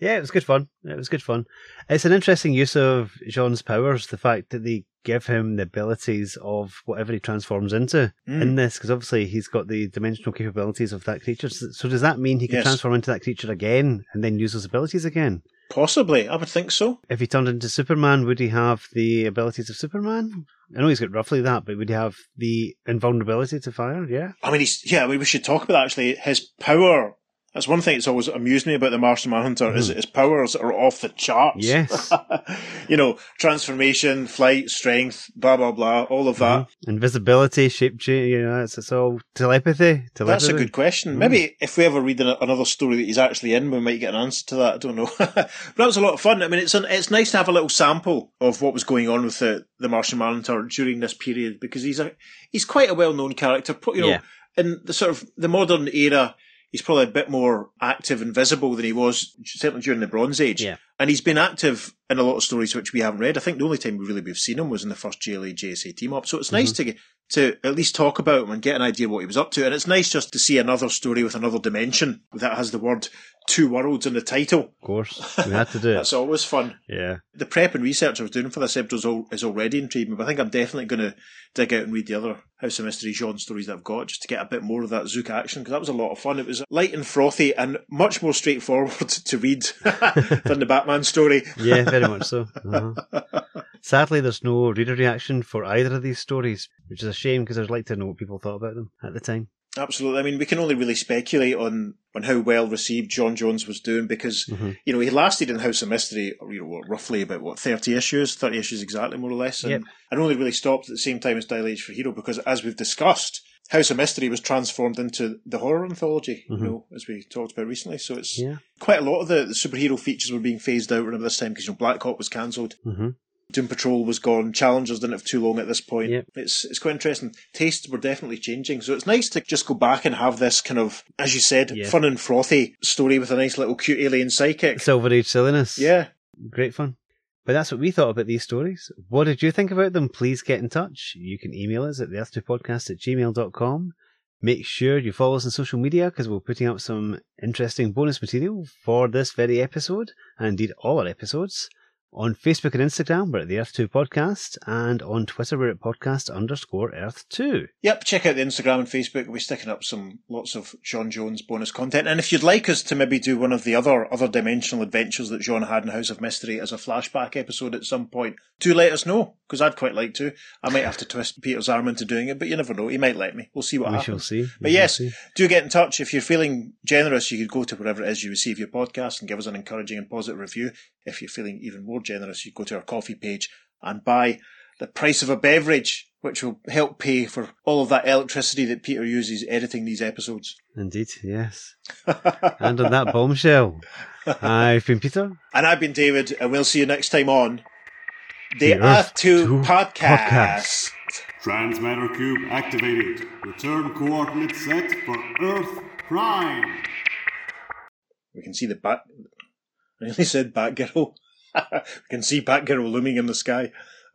yeah, it was good fun. It was good fun. It's an interesting use of J'onn's powers, the fact that they give him the abilities of whatever he transforms into Mm. in this, because obviously he's got the dimensional capabilities of that creature. So does that mean he can Yes. transform into that creature again and then use those abilities again? Possibly, I would think so. If he turned into Superman, would he have the abilities of Superman? I know he's got roughly that, but would he have the invulnerability to fire? Yeah. I mean, he's, yeah, I mean, we should talk about that actually. His power, that's one thing that's always amused me about the Martian Manhunter, is hmm. his powers are off the charts. Yes. you know, transformation, flight, strength, blah, blah, blah, all of that. Hmm. Invisibility, shape change, you know, it's, it's all telepathy. telepathy. That's a good question. Hmm. Maybe if we ever read an- another story that he's actually in, we might get an answer to that. I don't know. but that was a lot of fun. I mean, it's an, it's nice to have a little sample of what was going on with the, the Martian Manhunter during this period because he's a he's quite a well known character. You know, Yeah. in the sort of the modern era, he's probably a bit more active and visible than he was certainly during the Bronze Age. Yeah. And he's been active in a lot of stories which we haven't read. I think the only time we really we've seen him was in the first JLA JSA team up. So it's nice mm-hmm. to get to at least talk about him and get an idea what he was up to. And it's nice just to see another story with another dimension that has the word two worlds in the title. Of course, we had to do it. That's always fun. Yeah. The prep and research I was doing for this episode is already intriguing, but I think I'm definitely going to dig out and read the other House of Mystery J'onn stories that I've got just to get a bit more of that Zook action because that was a lot of fun. It was light and frothy and much more straightforward to read than the Batman story. Yeah, very much so. Uh-huh. Sadly, there's no reader reaction for either of these stories, which is a shame because I'd like to know what people thought about them at the time. Absolutely. I mean, we can only really speculate on, on how well received J'onn J'onzz was doing because, Mm-hmm. you know, he lasted in House of Mystery, you know, what, roughly about, what, 30 issues? 30 issues exactly, more or less. And, Yep. and only really stopped at the same time as Dial H for Hero because, as we've discussed, House of Mystery was transformed into the horror anthology, Mhm. you know, as we talked about recently. So it's Yeah. quite a lot of the, the superhero features were being phased out around this time because, you know, Black Hawk was cancelled. mm-hmm. Doom Patrol was gone. Challengers didn't have too long at this point. Yep. It's it's quite interesting. Tastes were definitely changing, so it's nice to just go back and have this kind of, as you said, Yeah. fun and frothy story with a nice little cute alien psychic. Silver Age silliness. Yeah, Great fun. But that's what we thought about these stories. What did you think about them? Please get in touch. You can email us at the earth2podcast at gmail.com. Make sure you follow us on social media because we're putting up some interesting bonus material for this very episode and indeed all our episodes. On Facebook and Instagram, we're at the Earth2 Podcast, and on Twitter, we're at podcast underscore Earth2. Yep, check out the Instagram and Facebook. We'll be sticking up some lots of J'onn J'onzz bonus content. And if you'd like us to maybe do one of the other other dimensional adventures that J'onn had in House of Mystery as a flashback episode at some point, do let us know, because I'd quite like to. I might have to twist Peter's arm into doing it, but you never know. He might let me. We'll see what happens. we happens. shall see. We But yes, see. do get in touch. If you're feeling generous, you could go to wherever it is you receive your podcast and give us an encouraging and positive review. If you're feeling even more generous, you go to our Ko-fi page and buy the price of a beverage, which will help pay for all of that electricity that Peter uses editing these episodes. Indeed, yes. and on that bombshell, I've been Peter. And I've been David, and we'll see you next time on the, The Earth, Earth 2 2 podcast. podcast. Transmatter cube activated. Return coordinates set for Earth Prime. We can see the bat. I said Batgirl. we can see Batgirl looming in the sky.